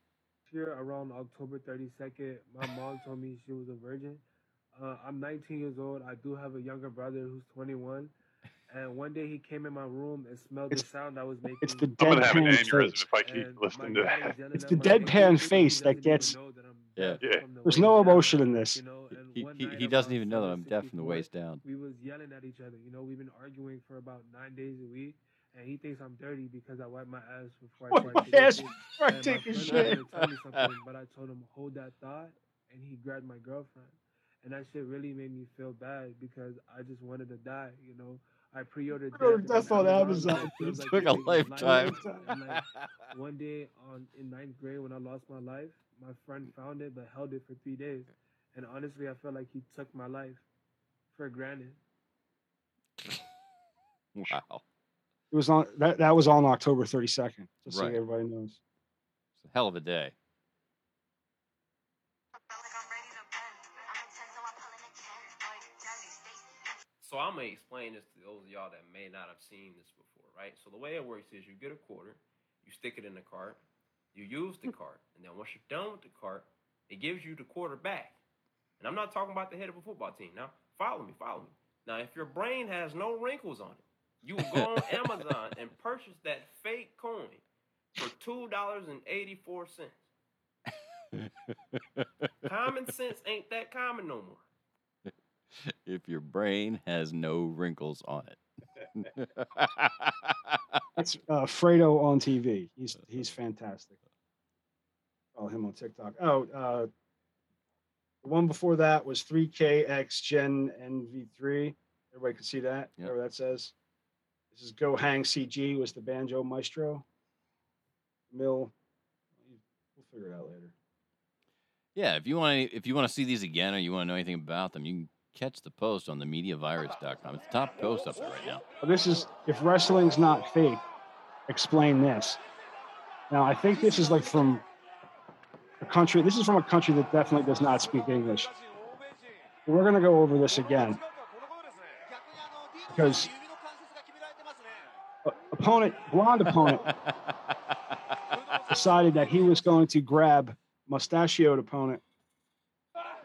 Here around October 32nd, my mom told me she was a virgin. Uh, I'm 19 years old. I do have a younger brother who's 21. And one day he came in my room and smelled
It's-
the sound I was making.
It's the
I'm gonna have an
deadpan face.
if I keep listening to that.
It's the deadpan face that gets.
Yeah.
Yeah.
There's no emotion in this.
He, he, he doesn't even know that I'm deaf from the waist down.
We was yelling at each other. You know, we've been arguing for about nine days a week. And he thinks I'm dirty because I wipe my ass before I
Wipe
take
my
a
ass
shit.
before I take a shit.
tell me something, but I told him hold that thought, and he grabbed my girlfriend. And that shit really made me feel bad because I just wanted to die. You know, I pre-ordered death
Death on Amazon.
it like
took
it's
a lifetime.
Like one day on in ninth grade when I lost my life, my friend found it but held it for three days. And honestly, I felt like he took my life for granted.
Wow.
It was on that. That was on October 32nd. Just so everybody knows.
It's a hell of a day.
So I'm gonna explain this to those of y'all that may not have seen this before, right? So the way it works is you get a quarter, you stick it in the cart, you use the cart, and then once you're done with the cart, it gives you the quarter back. And I'm not talking about the head of a football team. Now, follow me, follow me. Now, if your brain has no wrinkles on it, you will go on Amazon and purchase that fake coin for two dollars and eighty-four cents. Common sense ain't that common no more.
if your brain has no wrinkles on it.
That's uh, Fredo on TV. He's he's fantastic. Follow him on TikTok. Oh, uh, the one before that was 3KX Gen NV3. Everybody can see that.
Yep.
Whatever that says. This is Go Hang CG. Was the banjo maestro. Mill. We'll figure it out later.
yeah, if you want to, if you want to see these again or you want to know anything about them, you can catch the post on the mediavirus.com. It's the top post up there right now.
This is if wrestling's not fake, explain this. Now I think this is like from a country. This is from a country that definitely does not speak English. We're gonna go over this again because opponent, blonde opponent, decided that he was going to grab mustachioed opponent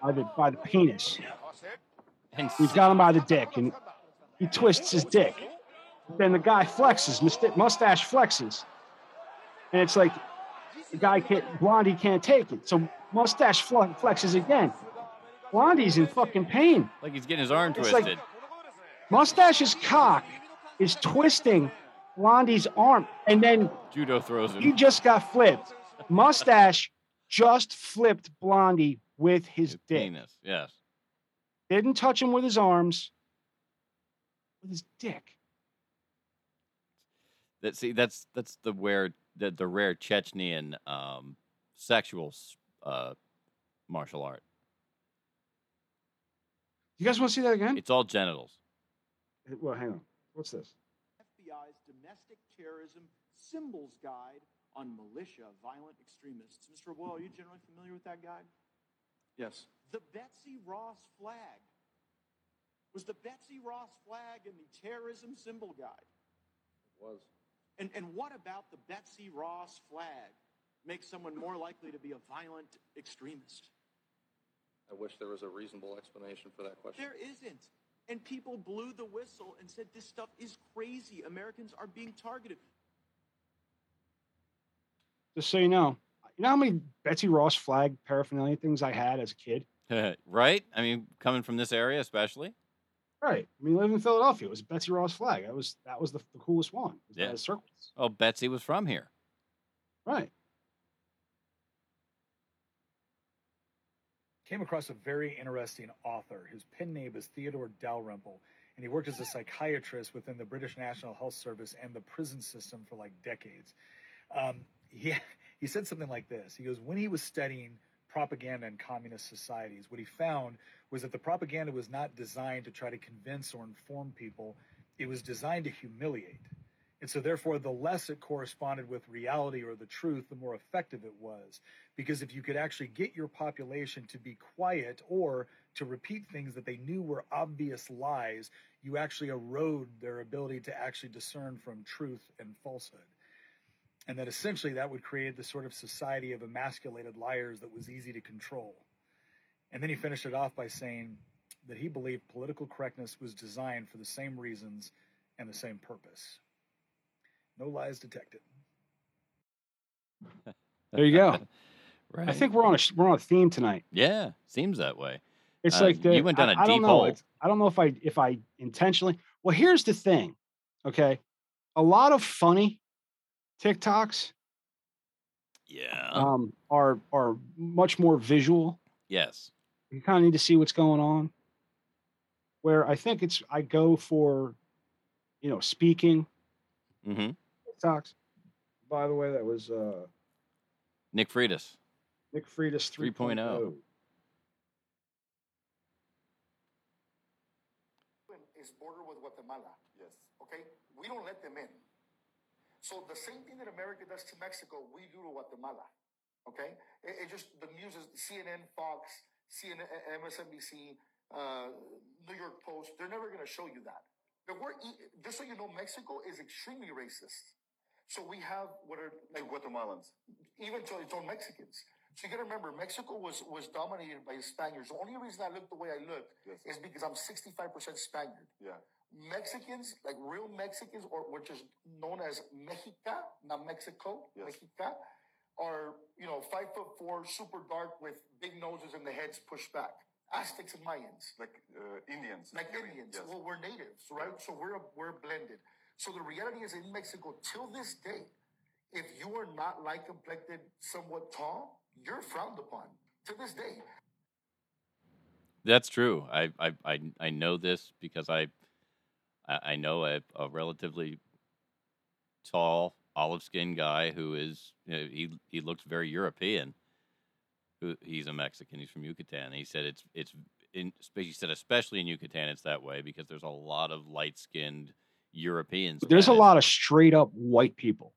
by the by the penis.
And
He's got him by the dick, and he twists his dick. Then the guy flexes, mustache flexes, and it's like the guy can't, Blondie can't take it. So mustache flexes again. Blondie's in fucking pain.
Like he's getting his arm
It's like-
twisted.
Mustache's cock is twisting Blondie's arm, and then
Judo throws him.
he just got flipped. Mustache just flipped Blondie with his dick.
Penis. Yes.
Didn't touch him with his arms, with his dick.
That see that's that's the where the, the rare Chechnyan um, sexual uh, martial art.
You guys want to see that again?
It's all genitals.
Well, hang on. What's this?
Domestic Terrorism Symbols Guide on Militia Violent Extremists. Mr. Boyle, are you generally familiar with that guide?
Yes.
The Betsy Ross flag. Was the Betsy Ross flag in the terrorism symbol guide?
It was.
And, and what about the Betsy Ross flag makes someone more likely to be a violent extremist?
I wish there was a reasonable explanation for that question.
There isn't. And people blew the whistle and said this stuff is crazy. Americans are being targeted.
Just so you know, you know how many Betsy Ross flag paraphernalia things I had as a kid?
right? I mean, coming from this area, especially.
Right. I mean, living in Philadelphia. It was a Betsy Ross flag. That was that was the, the coolest one. It was
Yeah.
the circles.
Oh, Betsy was from here.
Right.
Came across a very interesting author. His pen name is Theodore Dalrymple, and he worked as a psychiatrist within the British National Health Service and the prison system for like decades. Um, he he said something like this. He goes, when he was studying propaganda in communist societies, what he found was that the propaganda was not designed to try to convince or inform people; it was designed to humiliate. And so, therefore, the less it corresponded with reality or the truth, the more effective it was. Because if you could actually get your population to be quiet or to repeat things that they knew were obvious lies, you actually erode their ability to actually discern from truth and falsehood. And that essentially that would create the sort of society of emasculated liars that was easy to control. And then he finished it off by saying that he believed political correctness was designed for the same reasons and the same purpose. No lies detected.
There you go.
right.
I think we're on a we're on a theme tonight.
Yeah, seems that way.
It's
Uh,
like the,
you went down
I
a
I don't
deep
know.
hole.
It's, I don't know if I if I intentionally. Well, here's the thing. Okay, a lot of funny TikToks
Yeah.
um, are are much more visual.
yes.
You kind of need to see what's going on. Where I think it's I go for, you know, speaking
Mm-hmm.
TikToks. By the way, that was uh,
Nick Freitas.
Nick Freitas
3.0.
3.0.
is border with Guatemala. Yes. Okay? We don't let them in. So the same thing that America does to Mexico, we do to Guatemala. Okay? It, it just, the news is CNN, Fox, CNN, MSNBC, uh, New York Post, they're never going to show you that. But we're, e- just so you know, Mexico is extremely racist. So we have what are like Guatemalans, even to its own Mexicans. So you got to remember, Mexico was was dominated by Spaniards. The only reason I look the way I look is because I'm 65% Spaniard. Yeah. Mexicans, like real Mexicans, or which is known as Mexica, not Mexico, Mexica, are you know five foot four, super dark with big noses and the heads pushed back. Aztecs and Mayans, like uh, Indians, like Indians. Well, we're natives, right? So we're we're blended. So the reality is, in Mexico, till this day, if you are not light complected, somewhat tall, you're frowned upon. To this day,
That's true. I I I, I know this because I I know a, a relatively tall, olive skinned guy who is you know, he he looks very European. He's a Mexican. He's from Yucatan. He said it's it's in he said especially in Yucatan it's that way because there's a lot of light skinned Europeans.
But there's a lot of straight up white people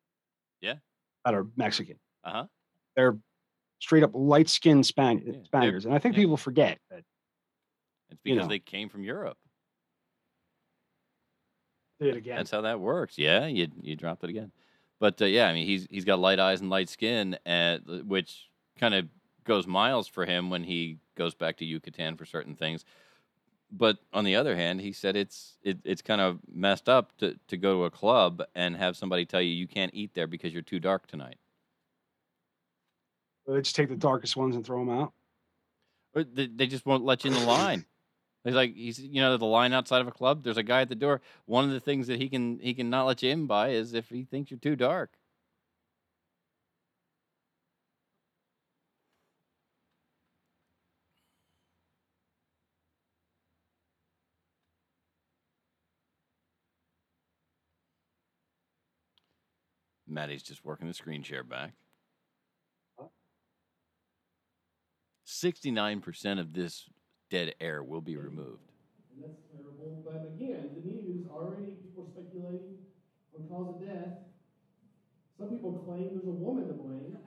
Yeah.
that are Mexican.
Uh huh.
They're straight up light skinned Span- Spaniards. And I think people forget that
It's
you
because
know.
they came from Europe.
Say it again.
That's how that works. Yeah, you you dropped it again. But uh, yeah, I mean he's he's got light eyes and light skin, and which kind of goes miles for him when he goes back to Yucatan for certain things. But on the other hand, he said it's it, it's kind of messed up to, to go to a club and have somebody tell you you can't eat there because you're too dark tonight.
they just take the darkest ones and throw them out.
Or they, they just won't let you in the line. He's like he's you know the line outside of a club. There's a guy at the door. One of the things that he can he can not let you in by is if he thinks you're too dark. Maddie's just working the screen share back. 69% of this dead air will be removed.
And that's terrible. But again, the news already people are speculating on cause of death. Some people claim there's a woman to blame.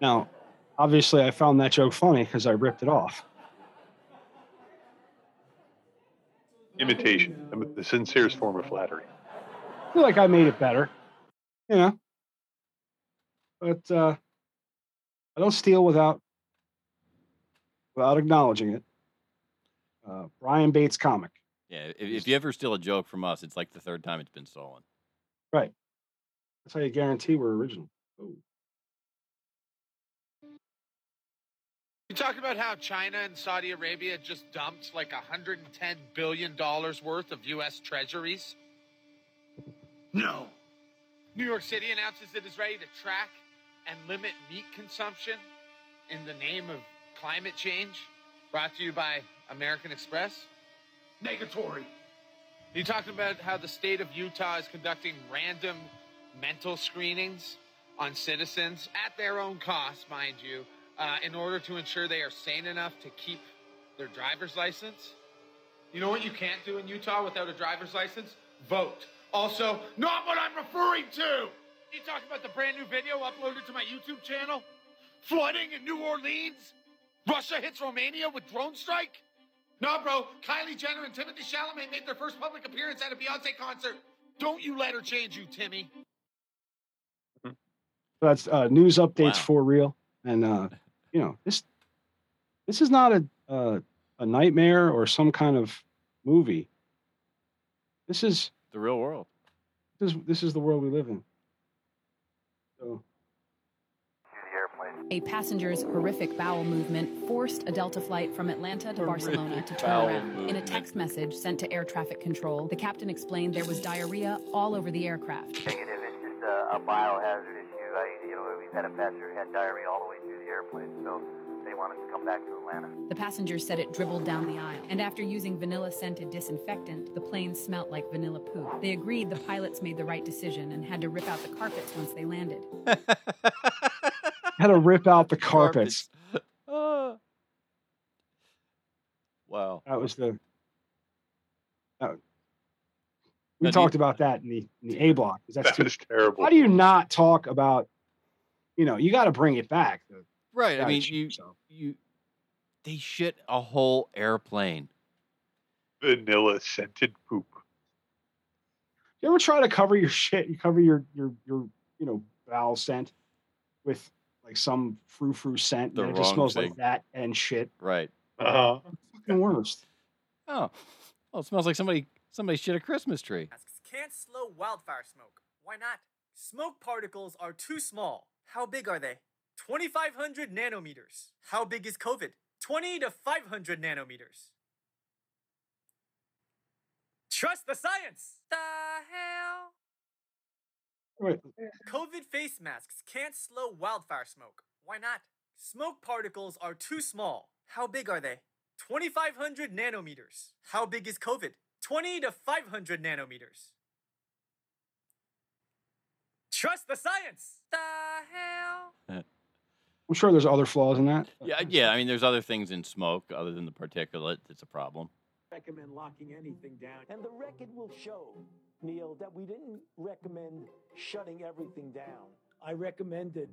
Now, obviously, I found that joke funny because I ripped it off.
Imitation, the, the sincerest form of flattery.
I feel like I made it better, you know. But uh, I don't steal without without acknowledging it. Uh, Brian Bates comic,
Yeah, if, if you ever steal a joke from us, it's like the third time it's been stolen.
right? That's how you guarantee we're original. Ooh.
You talked about how China and Saudi Arabia just dumped like $110 billion worth of U.S. treasuries? No. New York City announces it is ready to track and limit meat consumption in the name of climate change? Brought to you by American Express? Negatory. You talked about how the state of Utah is conducting random mental screenings on citizens at their own cost, mind you, uh, in order to ensure they are sane enough to keep their driver's license. You know what you can't do in Utah without a driver's license? Vote. Also, not what I'm referring to. You talking about the brand new video uploaded to my YouTube channel? Flooding in New Orleans? Russia hits Romania with drone strike? No, bro. Kylie Jenner and Timothée Chalamet made their first public appearance at a Beyonce concert. Don't you let her change you, Timmy.
That's uh, news updates for real, and uh, you know this this is not a uh, a nightmare or some kind of movie. This is
the real world.
This is this is the world we live in. So
A passenger's horrific bowel movement forced a Delta flight from Atlanta to Barcelona to turn
bowel
around. In a text message sent to air traffic control, the captain explained there was diarrhea all over the aircraft.
Negative. It's just a, a biohazard issue. I, you know, we've had a passenger who had diarrhea all the way through the airplane, so they wanted to come back to Atlanta.
The passenger said it dribbled down the aisle, and after using vanilla scented disinfectant, the plane smelt like vanilla poop. They agreed the pilots made the right decision and had to rip out the carpets once they landed.
had to rip out the carpets.
Wow.
That was the. that- we
Now, do you-
talked about that in the in the A block. That's
That
too,
is terrible.
How do you not talk about? You know, you got to bring it back.
Right. I mean, you
yourself.
you they shit a whole airplane.
Vanilla scented poop.
You ever try to cover your shit? You cover your your your you know bowel scent with like some frou frou scent,
The
and it just
wrong
smells like
thing.
that and shit.
Right.
Uh-huh.
Fucking worst.
Oh. Well, it smells like somebody somebody shit a Christmas tree.
Can't slow wildfire smoke. Why not? Smoke particles are too small. How big are they? 2,500 nanometers. How big is COVID? 20 to 500 nanometers. Trust the science! The hell?
Wait,
COVID face masks can't slow wildfire smoke. Why not? Smoke particles are too small. How big are they? 2,500 nanometers. How big is COVID? 20 to 500 nanometers. Trust the science! The hell?
I'm sure there's other flaws in that.
Yeah, yeah. I mean, there's other things in smoke other than the particulate that's a problem.
recommend locking anything down. And the record will show, Neil, that we didn't recommend shutting everything down. I recommended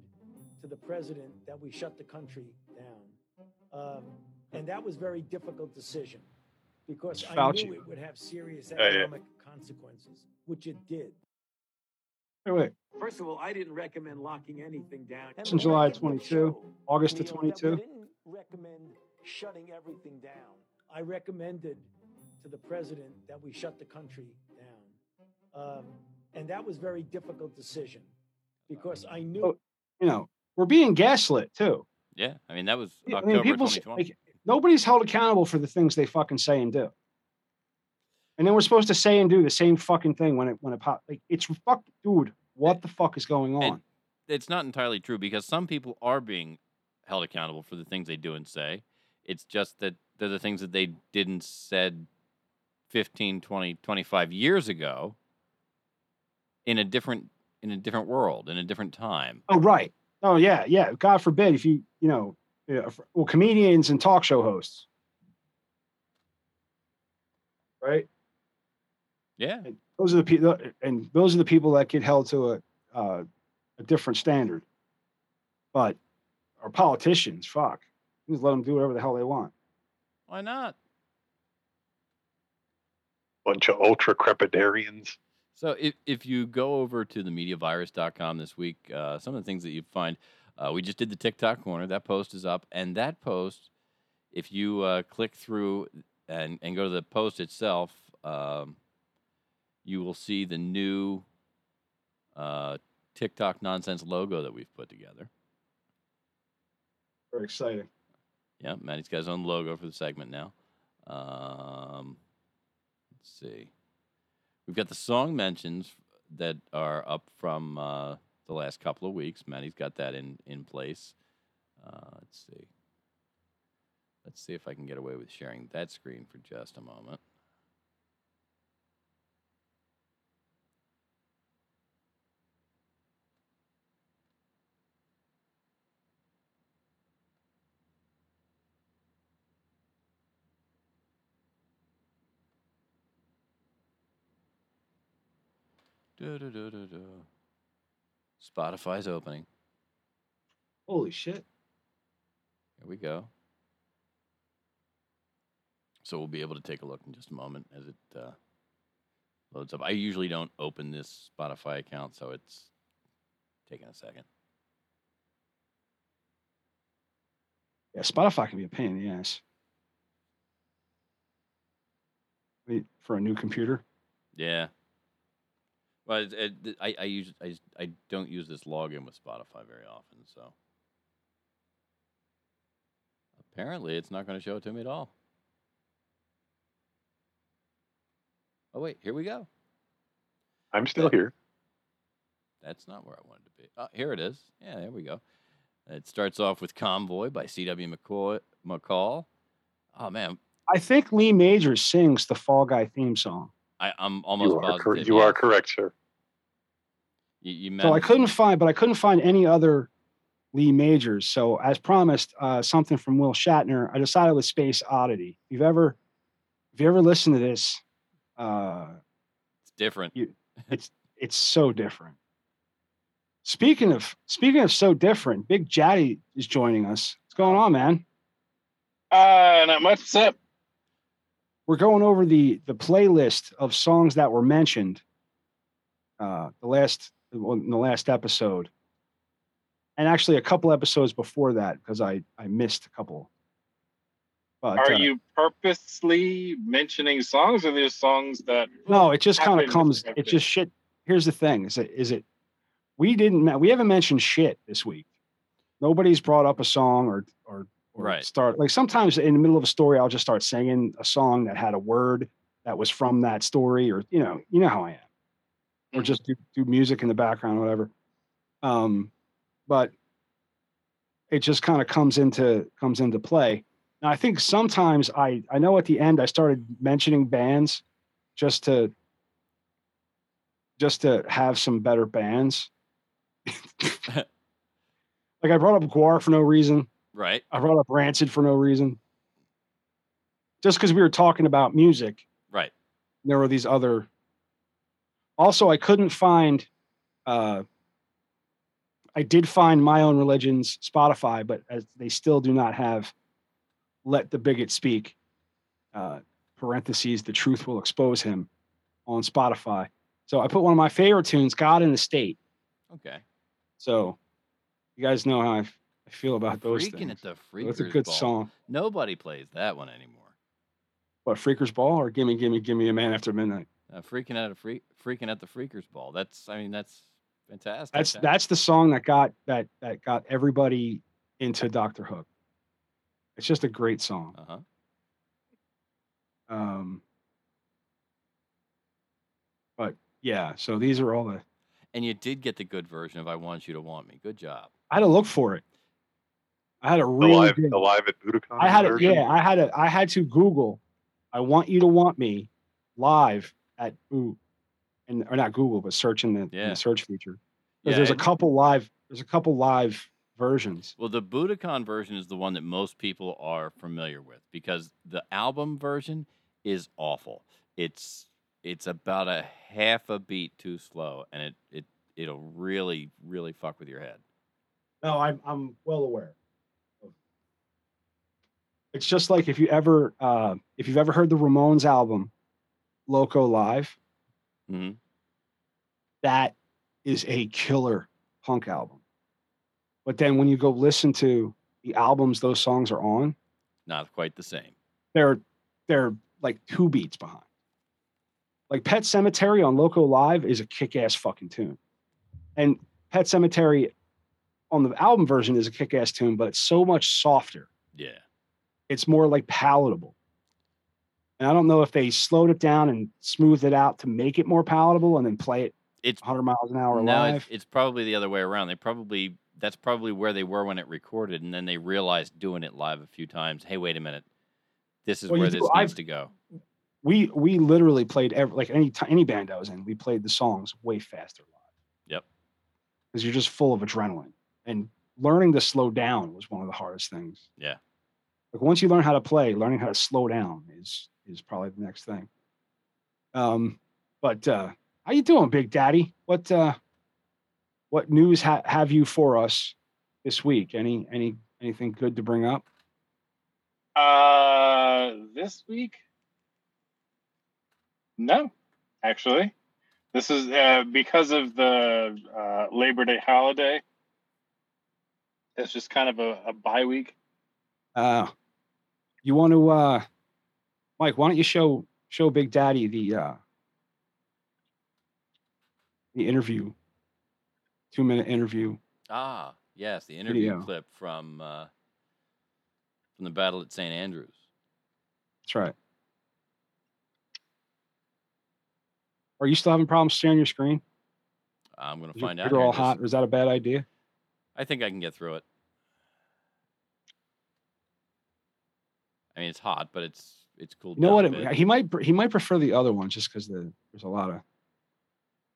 to the president that we shut the country down. Um, and that was a very difficult decision because I
Fauci.
knew it would have serious
Yeah, yeah.
economic consequences, which it did.
Wait, wait.
First of all, I didn't recommend locking anything down.
It's in July 22, August to 22.
We didn't recommend shutting everything down. I recommended to the president that we shut the country down. Um, and that was a very difficult decision because I knew.
Oh, you know, we're being gaslit too.
Yeah. I mean, that was
I mean, people
2020.
like, nobody's held accountable for the things they fucking say and do. And then we're supposed to say and do the same fucking thing when it when it pop. Like it's fuck, dude. What the fuck is going on?
And it's not entirely true because some people are being held accountable for the things they do and say. It's just that they're the things that they didn't said 15, 20, 25 years ago in a different in a different world, in a different time.
Oh right. Oh yeah, yeah. God forbid if you you know, well, comedians and talk show hosts, right?
Yeah.
Those are the people, and those are the people that get held to a uh, a different standard. But our politicians, fuck, just let them do whatever the hell they want.
Why not?
Bunch of ultra crepidarians.
So if, if you go over to the mediavirus.com this week, uh, some of the things that you find, uh, we just did the TikTok corner. That post is up. And that post, if you uh, click through and, and go to the post itself, um, you will see the new uh, TikTok nonsense logo that we've put together.
Very exciting.
Yeah, Maddie's got his own logo for the segment now. Um, let's see. We've got the song mentions that are up from uh, the last couple of weeks. Manny's got that in in place. Uh, let's see. Let's see if I can get away with sharing that screen for just a moment. Spotify's opening.
Holy shit.
Here we go. So we'll be able to take a look in just a moment as it uh, loads up. I usually don't open this Spotify account, so it's taking a second.
Yeah, Spotify can be a pain in the ass. Wait, for a new computer.
Yeah. Well, it, it, I I use I I don't use this login with Spotify very often, so apparently it's not going to show it to me at all. Oh wait, here we go.
I'm still here.
That's not where I wanted to be. Oh, here it is. Yeah, there we go. It starts off with Convoy by C.W. McCoy, McCall. Oh man,
I think Lee Majors sings the Fall Guy theme song.
I, I'm almost
You are,
positive.
cor- you
yes.
are correct, sir.
You, you
So I couldn't find, but I couldn't find any other Lee Majors. So as promised, uh, something from Will Shatner. I decided with Space Oddity. If you've ever, if you ever listened to this, uh,
It's different.
you, it's it's so different. Speaking of speaking of so different, Big Jaddy is joining us. What's going on, man?
Uh, not much. What's up?
We're going over the the playlist of songs that were mentioned. Uh, the last well, in the last episode, and actually a couple episodes before that because I I missed a couple. But
Are
uh,
you purposely mentioning songs, or there's songs that?
No, it just kind of comes. It just shit. Here's the thing: is it is it? We didn't. We haven't mentioned shit this week. Nobody's brought up a song or or or
Right.
start like sometimes in the middle of a story I'll just start singing a song that had a word that was from that story or you know you know how I am or just do, do music in the background whatever. Um, but it just kind of comes into comes into play. Now I think sometimes I I know at the end I started mentioning bands just to just to have some better bands. like I brought up Gwar for no reason.
Right.
I brought up Rancid for no reason. Just because we were talking about music.
Right.
There were these other. Also, I couldn't find. Uh, I did find my own religion's Spotify, but as they still do not have "Let the Bigot Speak." Uh, parentheses: The truth will expose him on Spotify. So I put one of my favorite tunes, "God in the State."
Okay.
So you guys know how I feel about those
Freaking
things.
at the
So
freakers
That's a good
ball.
song.
Nobody plays that one anymore.
What Freakers Ball or Gimme Gimme Gimme a Man After Midnight?
Uh, freaking at a freak, freaking at the freakers ball. That's I mean that's fantastic.
That's that's the song that got that that got everybody into Doctor Hook. It's just a great song.
Uh-huh.
Um, but yeah, so these are all the.
And you did get the good version of "I Want You to Want Me." Good job.
I had to look for it. I had a
The
really.
live,
dig.
the live at Budokan.
I had to, yeah, I had to, I had to Google. I want you to want me live at ooh, and or not Google, but search in the, in the search feature.
Yeah,
there's a couple live. There's a couple live versions.
Well, the Budokan version is the one that most people are familiar with because the album version is awful. It's it's about a half a beat too slow, and it it it'll really really fuck with your head.
No, I'm I'm well aware. It's just like if you ever uh, if you've ever heard the Ramones album, Loco Live,
Mhm.
that is a killer punk album. But then when you go listen to the albums those songs are on,
Not quite the same.
they're they're like two beats behind. Like Pet Sematary on Loco Live is a kick-ass fucking tune. And Pet Sematary on the album version is a kick-ass tune, but it's so much softer.
Yeah.
It's more like palatable. And I don't know if they slowed it down and smoothed it out to make it more palatable and then play it
it's
100 miles an hour
no,
live.
it's, it's probably the other way around. They probably that's probably where they were when it recorded, and then they realized doing it live a few times. Hey, wait a minute, this is
Well,
where
do-
this
I've-
needs to go.
we we literally played every like any ti- any band I was in, we played the songs way faster live
Yep.
because you're just full of adrenaline. And learning to slow down was one of the hardest things.
Yeah.
Like once you learn how to play, learning how to slow down is is probably the next thing. Um, but uh, how you doing, Big Daddy? What uh, what news ha- have you for us this week? Any any anything good to bring up?
Uh, this week? No, actually. This is uh, because of the uh, Labor Day holiday. It's just kind of a, a bye week.
Uh, you want to, uh, Mike? Why don't you show show Big Daddy the uh, the interview, two minute interview?
Ah, yes, the interview
Video.
clip from uh, from the battle at St. Andrews.
That's right. Are you still having problems sharing your screen?
I'm going to
Is
find out. here
all hot? Is that a bad idea?
I think I can get through it. I mean, it's hot, but it's it's cooled
You know what? It, he might he might prefer the other one just because the, there's a lot of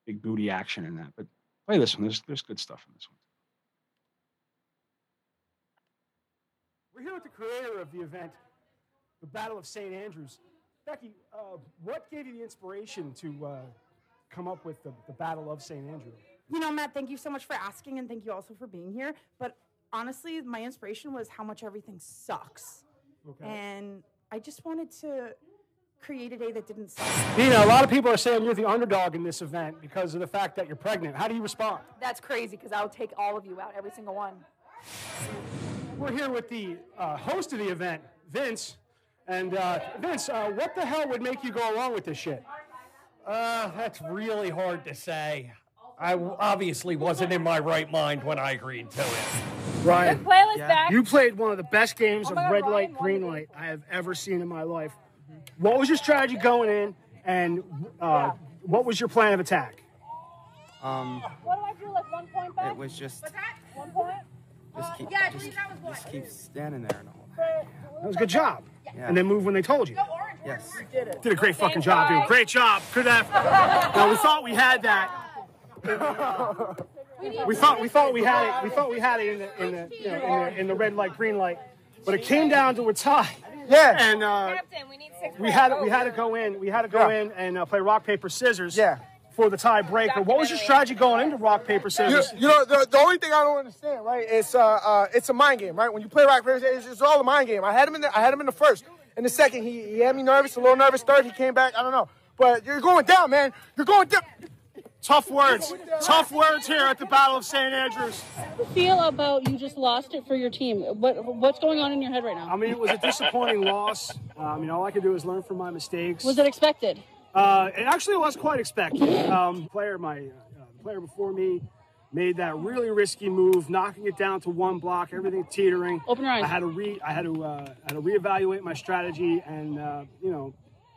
big booty action in that. But play this one. There's there's good stuff in this one.
We're here with the creator of the event, the Battle of St. Andrews. Becky, uh, what gave you the inspiration to uh, come up with the, the Battle of St. Andrew?
You know, Matt, thank you so much for asking and thank you also for being here. But honestly, my inspiration was how much everything sucks.
Okay.
And I just wanted to create a day that didn't suck.
Nina, a lot of people are saying you're the underdog in this event because of the fact that you're pregnant. How do you respond?
That's crazy because I'll take all of you out, every single one.
We're here with the uh, host of the event, Vince. And uh, Vince, uh, what the hell would make you go along with this shit?
Uh, that's really hard to say. I obviously wasn't in my right mind when I agreed to it.
Ryan,
The playlist Yeah. back.
you played one of the best games
Oh
of
God,
red
Ryan,
light, green light I have ever seen in my life. What was your strategy going in, and uh, what was your plan of attack?
Um,
What do I do? Like one point back?
it was just
One point?
just keep
Yeah,
just,
please, that was one.
just keep standing there and all.
That was a good job.
Yeah.
And then move when they told you.
Yes.
Did a great fucking job, dude. Great job. Good effort. now we thought we had that. we thought we thought we had it. We thought we had it in the in the you know, in the, in the red light, green light, but it came down to a tie. Yeah. And uh, we had we had to go in. We had to go in and uh, play rock paper scissors. Yeah. For the tiebreaker. What was your strategy going into rock paper
You,
scissors?
you know, the, the only thing I don't understand, right? It's uh, uh, it's a mind game, right? When you play rock paper, scissors, it's, it's all a mind game. I had him in the, I had him in the first. In the second, he, he had me nervous, a little nervous. Third, he came back. I don't know, but you're going down, man. You're going down.
Tough words. Tough words here at the Battle of St. Andrews.
feel about you just lost it for your team? What what's going on in your head right now?
I mean, it was a disappointing loss. Um, you know, all I could do is learn from my mistakes.
Was it expected?
Uh, it actually was quite expected. Um, player, my uh, player before me, made that really risky move, knocking it down to one block, everything teetering.
Open your eyes.
I had to re, I had to, uh, I had to reevaluate my strategy, and uh, you know,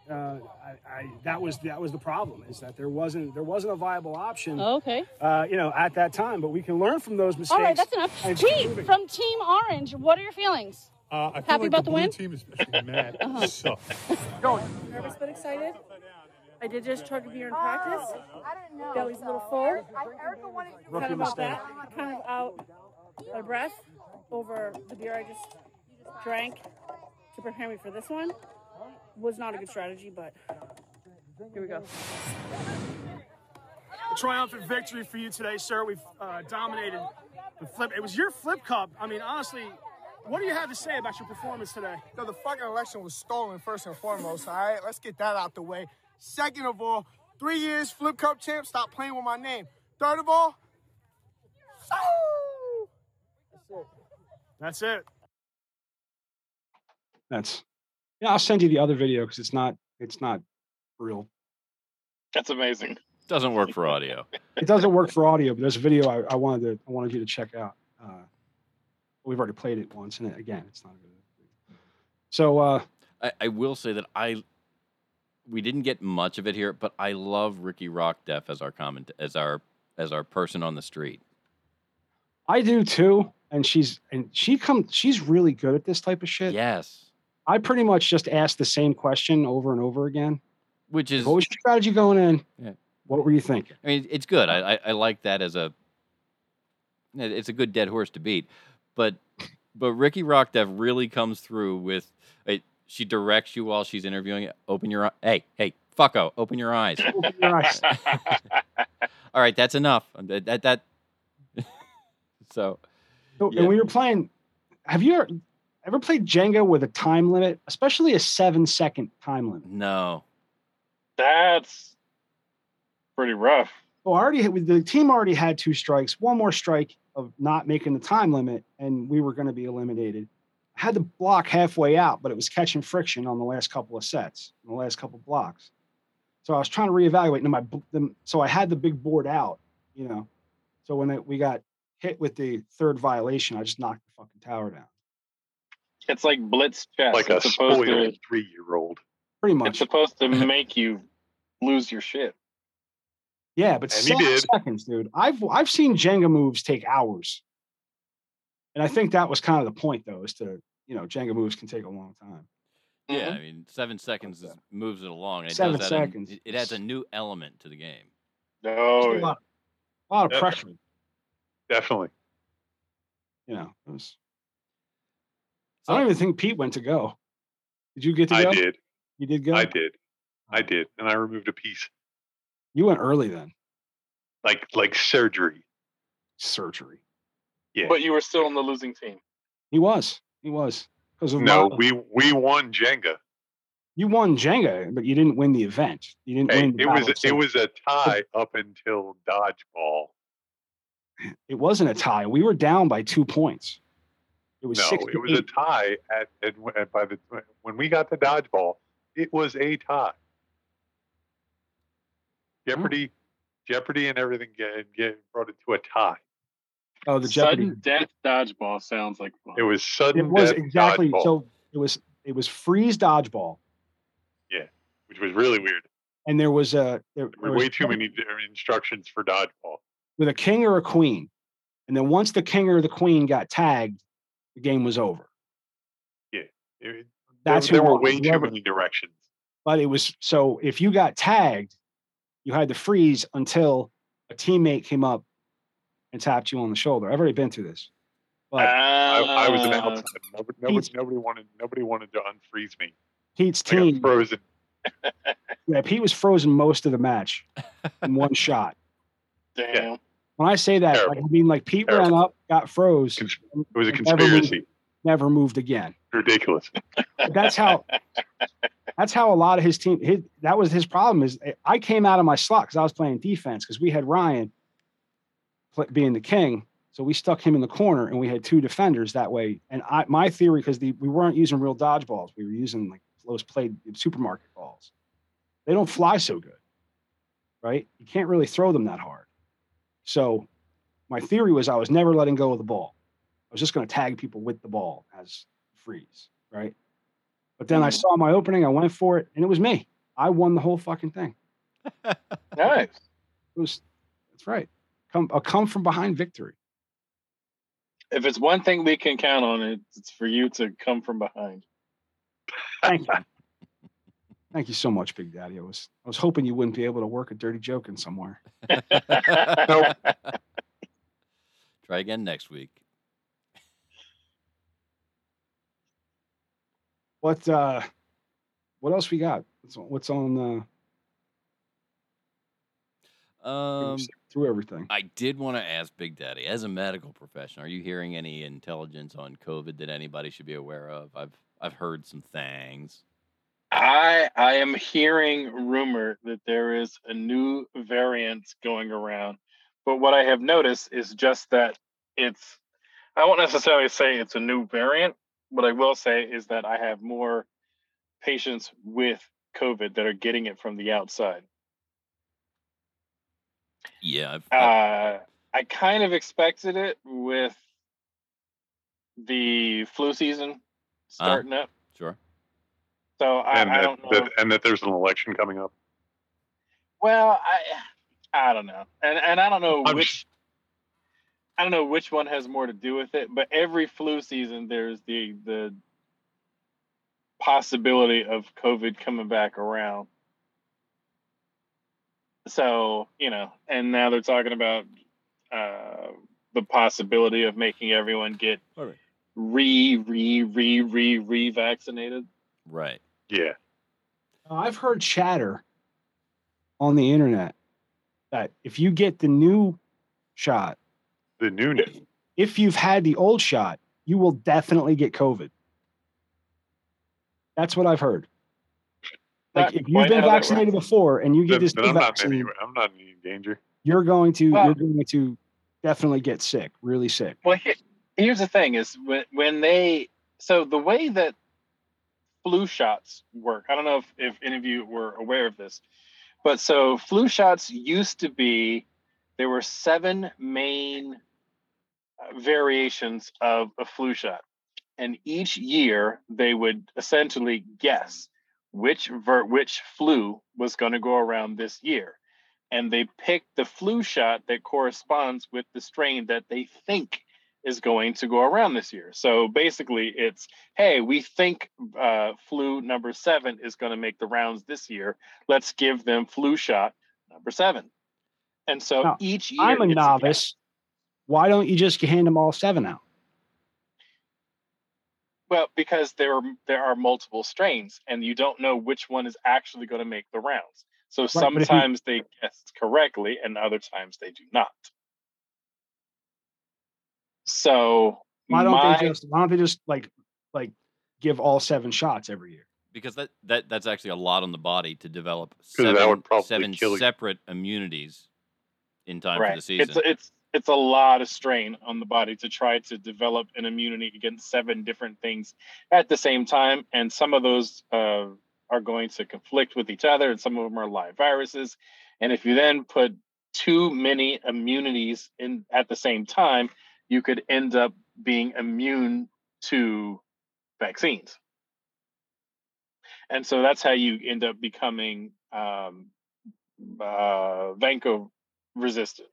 uh, I, I, that was that was the problem is that there wasn't there wasn't a viable option.
Oh, okay.
Uh, you know, at that time, but we can learn from those mistakes.
All right, that's enough.
and keep
Pete
moving.
from Team Orange, what are your feelings?
Uh, I feel
Happy
like
about
the
the
blue
win?
team is mad.
Uh-huh.
So.
Nervous but excited. I did just chug a beer in practice. Belly's a little full. Kind of out that, kind of out of breath over the beer I just drank to prepare me for this one. Was not a good strategy, but here we go.
a triumphant victory for you today, sir. We've uh, dominated the flip. It was your flip cup. I mean, honestly, what do you have to say about your performance today?
No, the fucking election was stolen first and foremost. All right, let's get that out the way. Second of all, three years Flip Cup champ. Stop playing with my name. Third of all,
That's it.
That's yeah. I'll send you the other video because it's not it's not real.
That's amazing.
Doesn't work for audio.
It doesn't work for audio, but there's a video I, I wanted to I wanted you to check out. Uh, we've already played it once, and again, it's not good. So uh,
I, I will say that I we didn't get much of it here, but I love Ricky Rock Def as our comment as our as our person on the street.
I do too. And she's and she comes she's really good at this type of shit.
Yes.
I pretty much just ask the same question over and over again.
Which is
What was your strategy going in?
Yeah.
What were you thinking?
I mean, it's good. I, I, I like that as a. It's a good dead horse to beat, but but Ricky Rockdev really comes through with. It, she directs you while she's interviewing. Open your hey hey fucko, open your eyes.
Open your eyes.
All right, that's enough. That that. that so
So,
Yeah.
And when you're playing, have you ever, ever played Jenga with a time limit, especially a seven second time limit?
no.
That's pretty rough.
Well, I already had, the team already had two strikes, one more strike of not making the time limit, and we were going to be eliminated. I had the block halfway out, but it was catching friction on the last couple of sets, the last couple of blocks. So I was trying to reevaluate. And my b- the, so I had the big board out, you know. So when it, we got hit with the third violation, I just knocked the fucking tower down.
It's like blitz chess.
Like a
it's supposed
spoiled
to.
three year old.
Pretty much.
It's supposed to make you lose your shit.
Yeah, but seven seconds, dude. I've I've seen Jenga moves take hours, and I think that was kind of the point, though, is to you know Jenga moves can take a long time.
Yeah, I mean, seven seconds is, moves it along. It
Seven
does add a-
seconds.
it, it adds a new element to the game.
Oh,
Just a lot, a lot of
Yeah.
pressure.
Definitely.
You know, it was. I don't even think Pete went to go. Did you get to go?
I
go?
did.
You did go.
I did. Oh. I did. And I removed a piece.
You went early then.
Like like surgery.
Surgery.
Yeah.
But you were still on the losing team.
He was. He was because of
No,
my-
we we won Jenga.
you won Jenga, but you didn't win the event. You didn't
Hey,
win. the
it was
battle
it was a tie up until dodgeball.
It wasn't a tie. We were down by two points. It was
No,
six.
it
to
was a tie at, at, at by the when we got the dodgeball, it was a tie. Oh. Jeopardy, Jeopardy, and everything get, get brought it to a tie.
Oh, the Jeopardy.
Sudden death dodgeball sounds like fun.
It was sudden
It was
death
exactly
dodgeball.
so. It was it was freeze dodgeball,
yeah, which was really weird.
and there was a there,
There
there
were
was
way too many instructions for dodgeball.
with a king or a queen, and then once the king or the queen got tagged, the game was over.
Yeah, it,
That's
there,
who
there were way too many directions.
But it was so if you got tagged, you had to freeze until a teammate came up and tapped you on the shoulder. I've already been through this. But
I, I was an
Uh,
outside. Nobody, nobody, nobody wanted nobody wanted to unfreeze me.
Pete's
I
team,
frozen.
yeah, Pete was frozen most of the match in one shot.
Damn.
When I say that, like, I mean like Pete ran up, got froze.
It was a
and never moved-
conspiracy.
Never moved again.
Ridiculous.
That's how that's how a lot of his team his, that was his problem is eh, I came out of my slot because I was playing defense because we had Ryan being the king. So we stuck him in the corner and we had two defenders that way. And I my theory, because we weren't using real dodgeballs, we were using like those played supermarket balls. They don't fly so good. Right? You can't really throw them that hard. So my theory was I was never letting go of the ball. I was just going to tag people with the ball as freeze, right? But then I mm. saw my opening, I went for it, and it was me. I won the whole fucking thing.
Nice.
It was that's right. Come a come from behind victory.
If it's one thing we can count on, it, it's for you to come from behind.
Thank you. Thank you so much, Big Daddy. I was I was hoping you wouldn't be able to work a dirty joke in somewhere.
Try again next week.
What uh what else we got? What's on, what's on uh
Um,
through everything?
I did want to ask Big Daddy, as a medical professional, are you hearing any intelligence on COVID that anybody should be aware of? I've I've heard some things.
I I am hearing rumor that there is a new variant going around, but what I have noticed is just that it's. I won't necessarily say it's a new variant. What I will say is that I have more patients with COVID that are getting it from the outside.
Yeah, I've,
Uh, I kind of expected it with the flu season starting up.
Sure.
So I,
and
I
that,
don't know.
that and that there's an election coming up.
Well, I I don't know, and and I don't know
I'm
which I don't know which one has more to do with it. But every flu season, there's the the possibility of COVID coming back around. So you know, and now they're talking about uh, the possibility of making everyone get re re re re re vaccinated.
Right.
Yeah.
Uh, I've heard chatter on the internet that if you get the new shot,
the new,
if you've had the old shot, you will definitely get COVID. That's what I've heard. Like if you've been vaccinated before and you get
Then,
this
then
new
I'm not any,
vaccine,
I'm not in any danger.
you're going to
Well-
you're going to definitely get sick, really sick.
Well, he- here's the thing: is when when they so the way that flu shots work. I don't know if, if any of you were aware of this, but so flu shots used to be there were seven main uh, variations of a flu shot, and each year they would essentially guess which ver- which flu was going to go around this year and they pick the flu shot that corresponds with the strain that they think is going to go around this year. So basically, it's hey, we think uh, flu number seven is going to make the rounds this year. Let's give them flu shot number seven. And so
Now,
each year,
I'm a novice. Why don't you just hand them all seven out?
Well, because there are there are multiple strains, and you don't know which one is actually going to make the rounds. So
but if you-
sometimes they guess correctly, and other times they do not. So
Why don't
my,
they just why don't they just like like give all seven shots every year?
because that, that that's actually a lot on the body to develop
'Cause that
seven,
would
seven separate immunities in time
right?
for the season.
It's it's it's a lot of strain on the body to try to develop an immunity against seven different things at the same time, and some of those uh, are going to conflict with each other, and some of them are live viruses. And if you then put too many immunities in at the same time, you could end up being immune to vaccines. And so that's how you end up becoming um, uh, Vanco resistant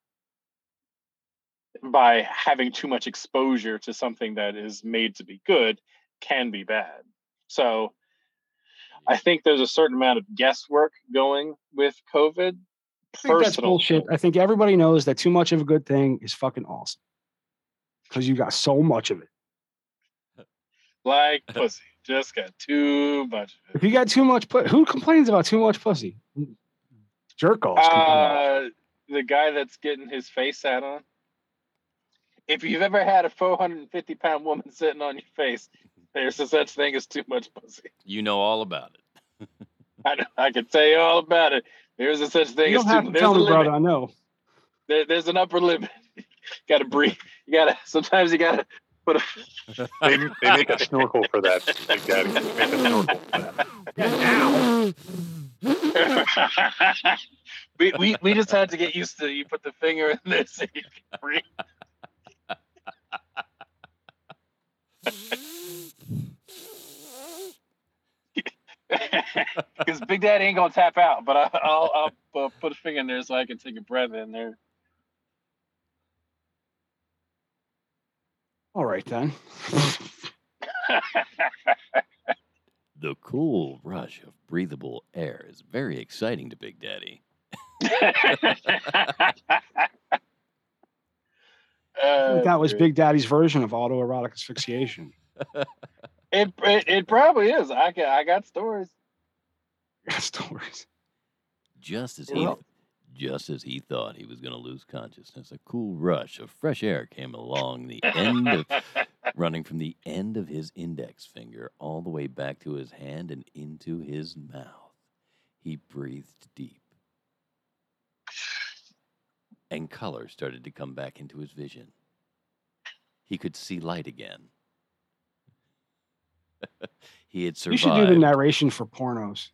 by having too much exposure to something that is made to be good can be bad. So I think there's a certain amount of guesswork going with COVID.
I think that's bullshit. I think everybody knows that too much of a good thing is fucking awesome. Because you got so much of it.
Like pussy. Just got too much.
If you got too much put who complains about too much pussy? Jerk offs. complain about it.
Uh, the guy that's getting his face sat on. If you've ever had a 450 pound woman sitting on your face, there's a such thing as too much pussy.
you know all about it.
I, know- I can tell you all about it. There's a such thing
You
as
don't have
too
to
there's
tell
a
me, brother. I know.
There, there's an upper limit. gotta breathe. You gotta sometimes you gotta put a
They, they make a snorkel for that, Big Daddy. Make a snorkel for that.
we, we we just had to get used to you put the finger in there so you can breathe. Because Big Daddy ain't gonna tap out, but I, I'll I'll uh, put a finger in there so I can take a breath in there.
All right then.
The cool rush of breathable air is very exciting to Big Daddy.
I think that was
dude.
Big Daddy's version of autoerotic asphyxiation.
It, it it probably is. I got I got stories.
Got stories.
Just as he
Well-
just as he thought he was going to lose consciousness, a cool rush of fresh air came along the end of running from the end of his index finger all the way back to his hand and into his mouth. He breathed deep. And color started to come back into his vision. He could see light again. he had survived.
You should do the narration for pornos.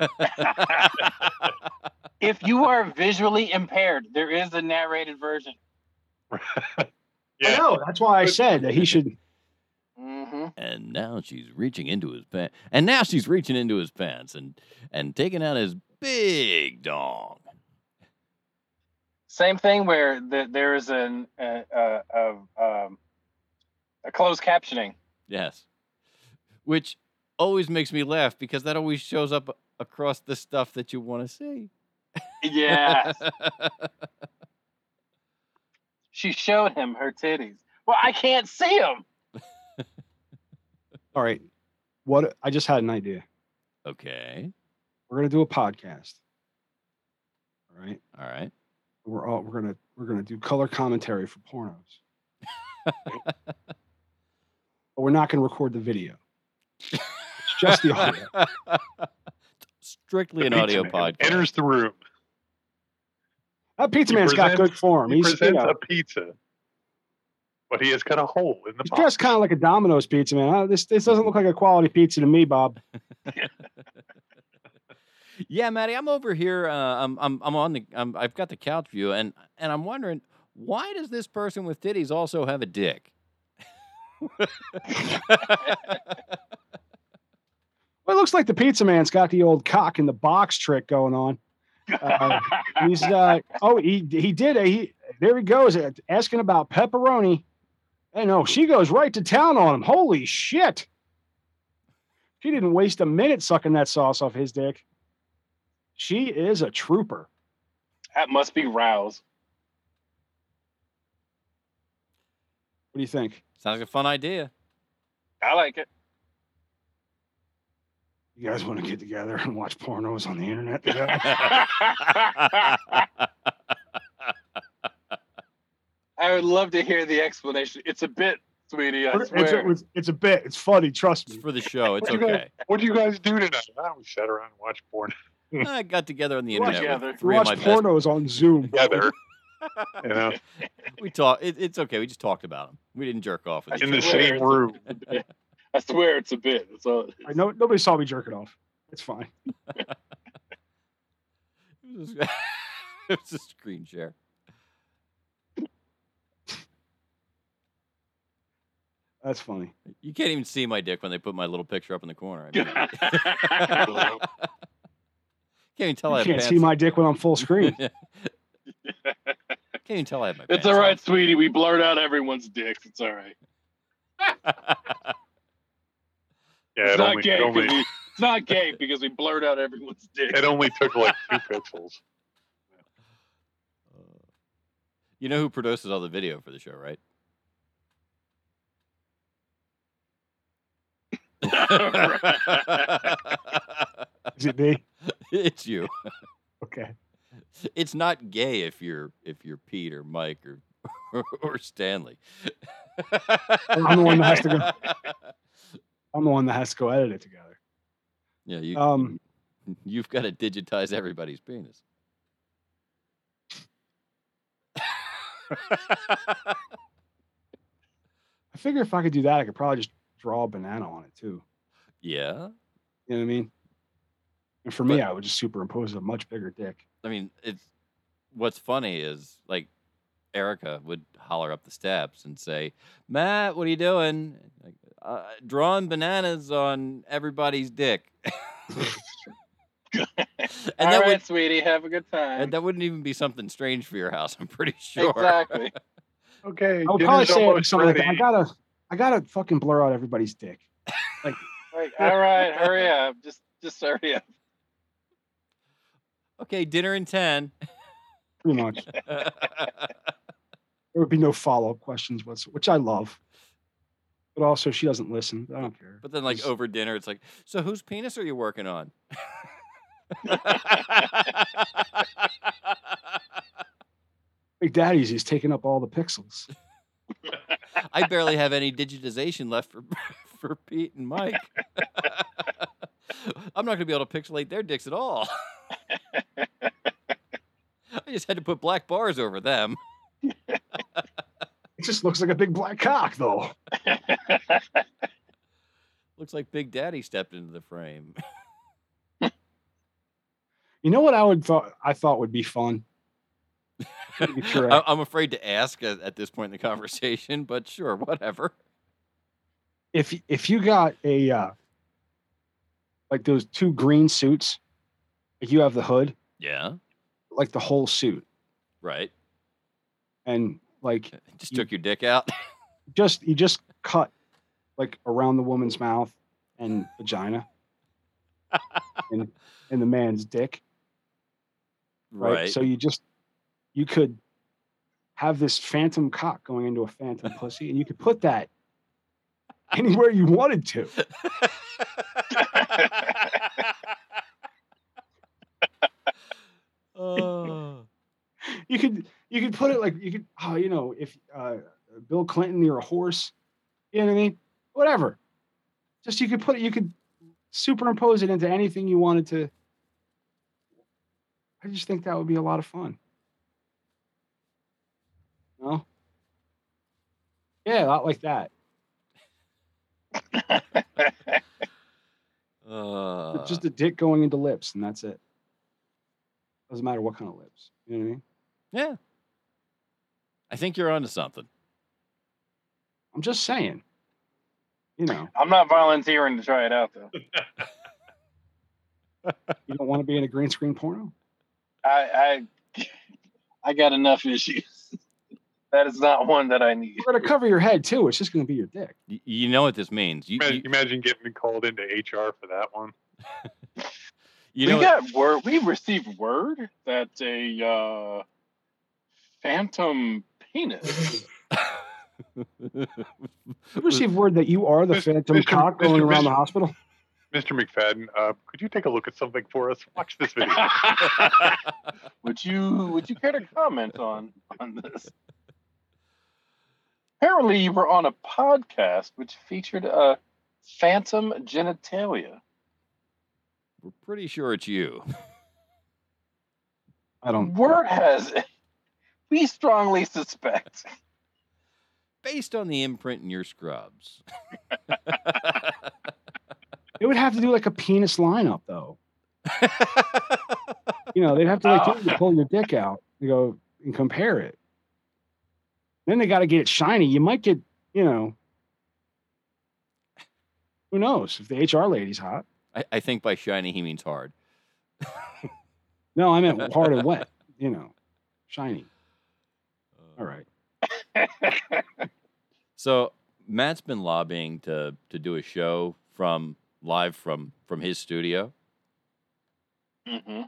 if you are visually impaired, there is a narrated version.
I know. That's why I said that he should.
Mm-hmm.
And now she's reaching into his pants. And now she's reaching into his pants and and taking out his big dong.
Same thing where the, there is an uh, uh, uh, um, a closed captioning.
Yes. Which always makes me laugh because that always shows up across the stuff that you want to see.
Yes. she showed him her titties. Well, I can't see them.
All right. What I just had an idea.
Okay.
We're gonna do a podcast. All right.
All right.
We're all we're gonna we're gonna do color commentary for pornos. but we're not gonna record the video. It's just the audio.
Strictly an audio
pizza
podcast.
Enters the room.
That pizza
He
man's got good form.
He
He's you
presents
know,
a pizza, but he has got a hole in the
he's
box.
dressed kind of like a Domino's pizza man. Uh, this this doesn't look like a quality pizza to me, Bob.
Yeah, Matty, I'm over here. Uh, I'm I'm I'm on the. I'm, I've got the couch view, and and I'm wondering why does this person with titties also have a dick?
Well, it looks like the pizza man's got the old cock in the box trick going on. Uh, he's uh, oh he he did a, he there he goes uh, asking about pepperoni. I know she goes right to town on him. Holy shit! She didn't waste a minute sucking that sauce off his dick. She is a trooper.
That must be Rouse.
What do you think?
Sounds like a fun idea.
I like it.
You guys want to get together and watch pornos on the internet together?
I would love to hear the explanation. It's a bit, sweetie. I
it's,
swear.
a, it's, it's a bit. It's funny. Trust me.
For the show, it's
What'd you guys-
okay.
What do you guys do tonight? Oh, we sat around and watched porn
I got together on the internet
together.
with three of
watch
my best.
pornos on Zoom.
together. you know,
We talk. It, it's okay. We just talked about them. We didn't jerk off with each
in the same room.
I swear it's a bit. That's all. it is.
I know nobody saw me jerking off. It's fine.
It was just- it was a screen share.
That's funny.
You can't even see my dick when they put my little picture up in the corner. I mean, can't even tell I
You
have
can't
pants.
see my dick when I'm full screen.
can't even tell I have my dick.
It's
pants.
all right, sweetie. We blurred out everyone's dicks. It's all right.
Yeah,
It's
it
not
only,
gay.
it
'cause
only,
we, it's not gay because we blurred out everyone's dick.
it only took like two pixels.
You know who produces all the video for the show, right?
Is it me?
it's you.
Okay.
It's not gay if you're if you're Pete or Mike or or, or Stanley.
I'm the one that has to go. I'm the one that has to go edit it together.
Yeah, you
Um,
you've got to digitize everybody's penis.
I figure if I could do that, I could probably just draw a banana on it too.
yeah.
You know what I mean? And for me, I would just superimpose a much bigger dick.
I mean, it's what's funny is like Erica would holler up the steps and say, "Matt, what are you doing? Like, uh, drawing bananas on everybody's dick." and
all
that
right,
would
sweetie. Have a good time.
and that wouldn't even be something strange for your house. I'm pretty sure.
Exactly.
Okay,
I would probably say it was
almost
something like. I gotta, I gotta fucking blur out everybody's dick. Like,
Like, all right, hurry up. Just, just hurry up.
okay, dinner in ten.
pretty much. There would be no follow up questions, which I love. But also, she doesn't listen. I don't care.
But then, like over dinner, it's like, so whose penis are you working on?
Big Daddy's he's taking up all the pixels.
I barely have any digitization left for for Pete and Mike. I'm not going to be able to pixelate their dicks at all. I just had to put black bars over them.
It just looks like a big black cock, though.
Looks like Big Daddy stepped into the frame.
You know what I would thought I thought would be fun. Sure
I- I'm afraid to ask at, at this point in the conversation, but sure, whatever.
if if you got a uh, like those two green suits, like you have the hood,
Yeah.
like the whole suit,
Right.
and like uh,
Just took your dick out.
just you just cut like around the woman's mouth and vagina and and the man's dick right?
Right.
so you just you could have this phantom cock going into a phantom pussy and you could put that anywhere you wanted to
Oh.
you could you could put it like you could oh you know if uh bill clinton you're a horse you know what i mean? Whatever. Just you could put it you could superimpose it into anything you wanted to. I just think that would be a lot of fun. No? Yeah a lot like that.
Uh,
just a dick going into lips and that's it. Doesn't matter what kind of lips you know what i mean?
Yeah. I think you're onto something.
i'm just saying you know
I'm not volunteering to try it out though.
you don't want to be in a green screen porno
I I I got enough issues. That is not one that I need.
We're gonna cover your head too. It's just gonna be your dick.
Y- You know what this means. You,
Imagine,
you,
imagine getting called into HR for that one.
you
we
know
got word. We received word that a uh, phantom penis.
Received word that you are the
Mis-
phantom
Mr.
cock going
Mr.
around the hospital.
Mr. McFadden, uh, could you take a look at something for us? Watch this video.
would you Would you care to comment on on this? Apparently, you were on a podcast which featured a phantom genitalia.
We're pretty sure it's you.
I don't.
Word has it. We strongly suspect.
Based on the imprint in your scrubs.
They would have to do like a penis lineup though. you know, they'd have to like
Oh.
you pull your dick out and go and compare it. Then they got to get it shiny. You might get, you know, who knows if the HR lady's hot.
I, I think by shiny he means hard.
No, I meant hard and wet. You know, shiny. All right.
So Matt's been lobbying to to do a show from live from from his studio.
hmm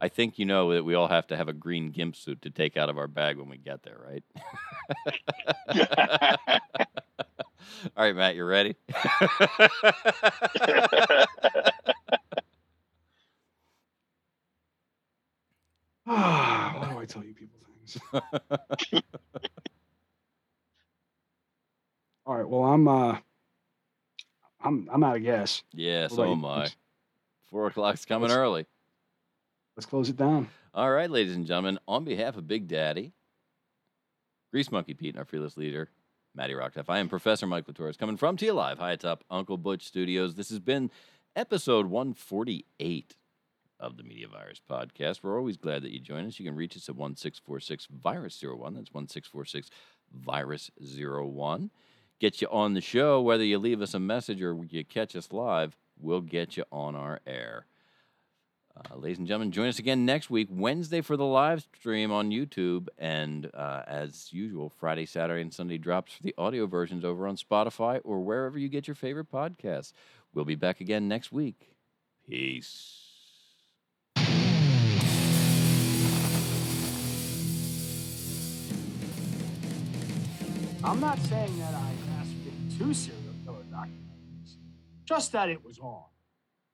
I think you know that we all have to have a green gimp suit to take out of our bag when we get there, right? all right, Matt, you ready?
Why do I tell you people things? All right. Well, I'm uh, I'm I'm out of gas.
yeah, so am? I. Four o'clock's coming
Let's-
early.
Let's close it down.
All right, ladies and gentlemen, on behalf of Big Daddy, Grease Monkey Pete, and our fearless leader, Matty Rocktuff, I am Professor Michael Torres, coming from T Live, high atop Uncle Butch Studios. This has been episode 148 of the Media Virus Podcast. We're always glad that you join us. You can reach us at 1646 Virus 01. That's 1646 Virus 01. Get you on the show, whether you leave us a message or you catch us live, we'll get you on our air. Uh, ladies and gentlemen, join us again next week, Wednesday, for the live stream on YouTube. And uh, as usual, Friday, Saturday, and Sunday drops for the audio versions over on Spotify or wherever you get your favorite podcasts. We'll be back again next week. Peace.
I'm not saying that I masturbated two serial killer documentaries, just that it was on.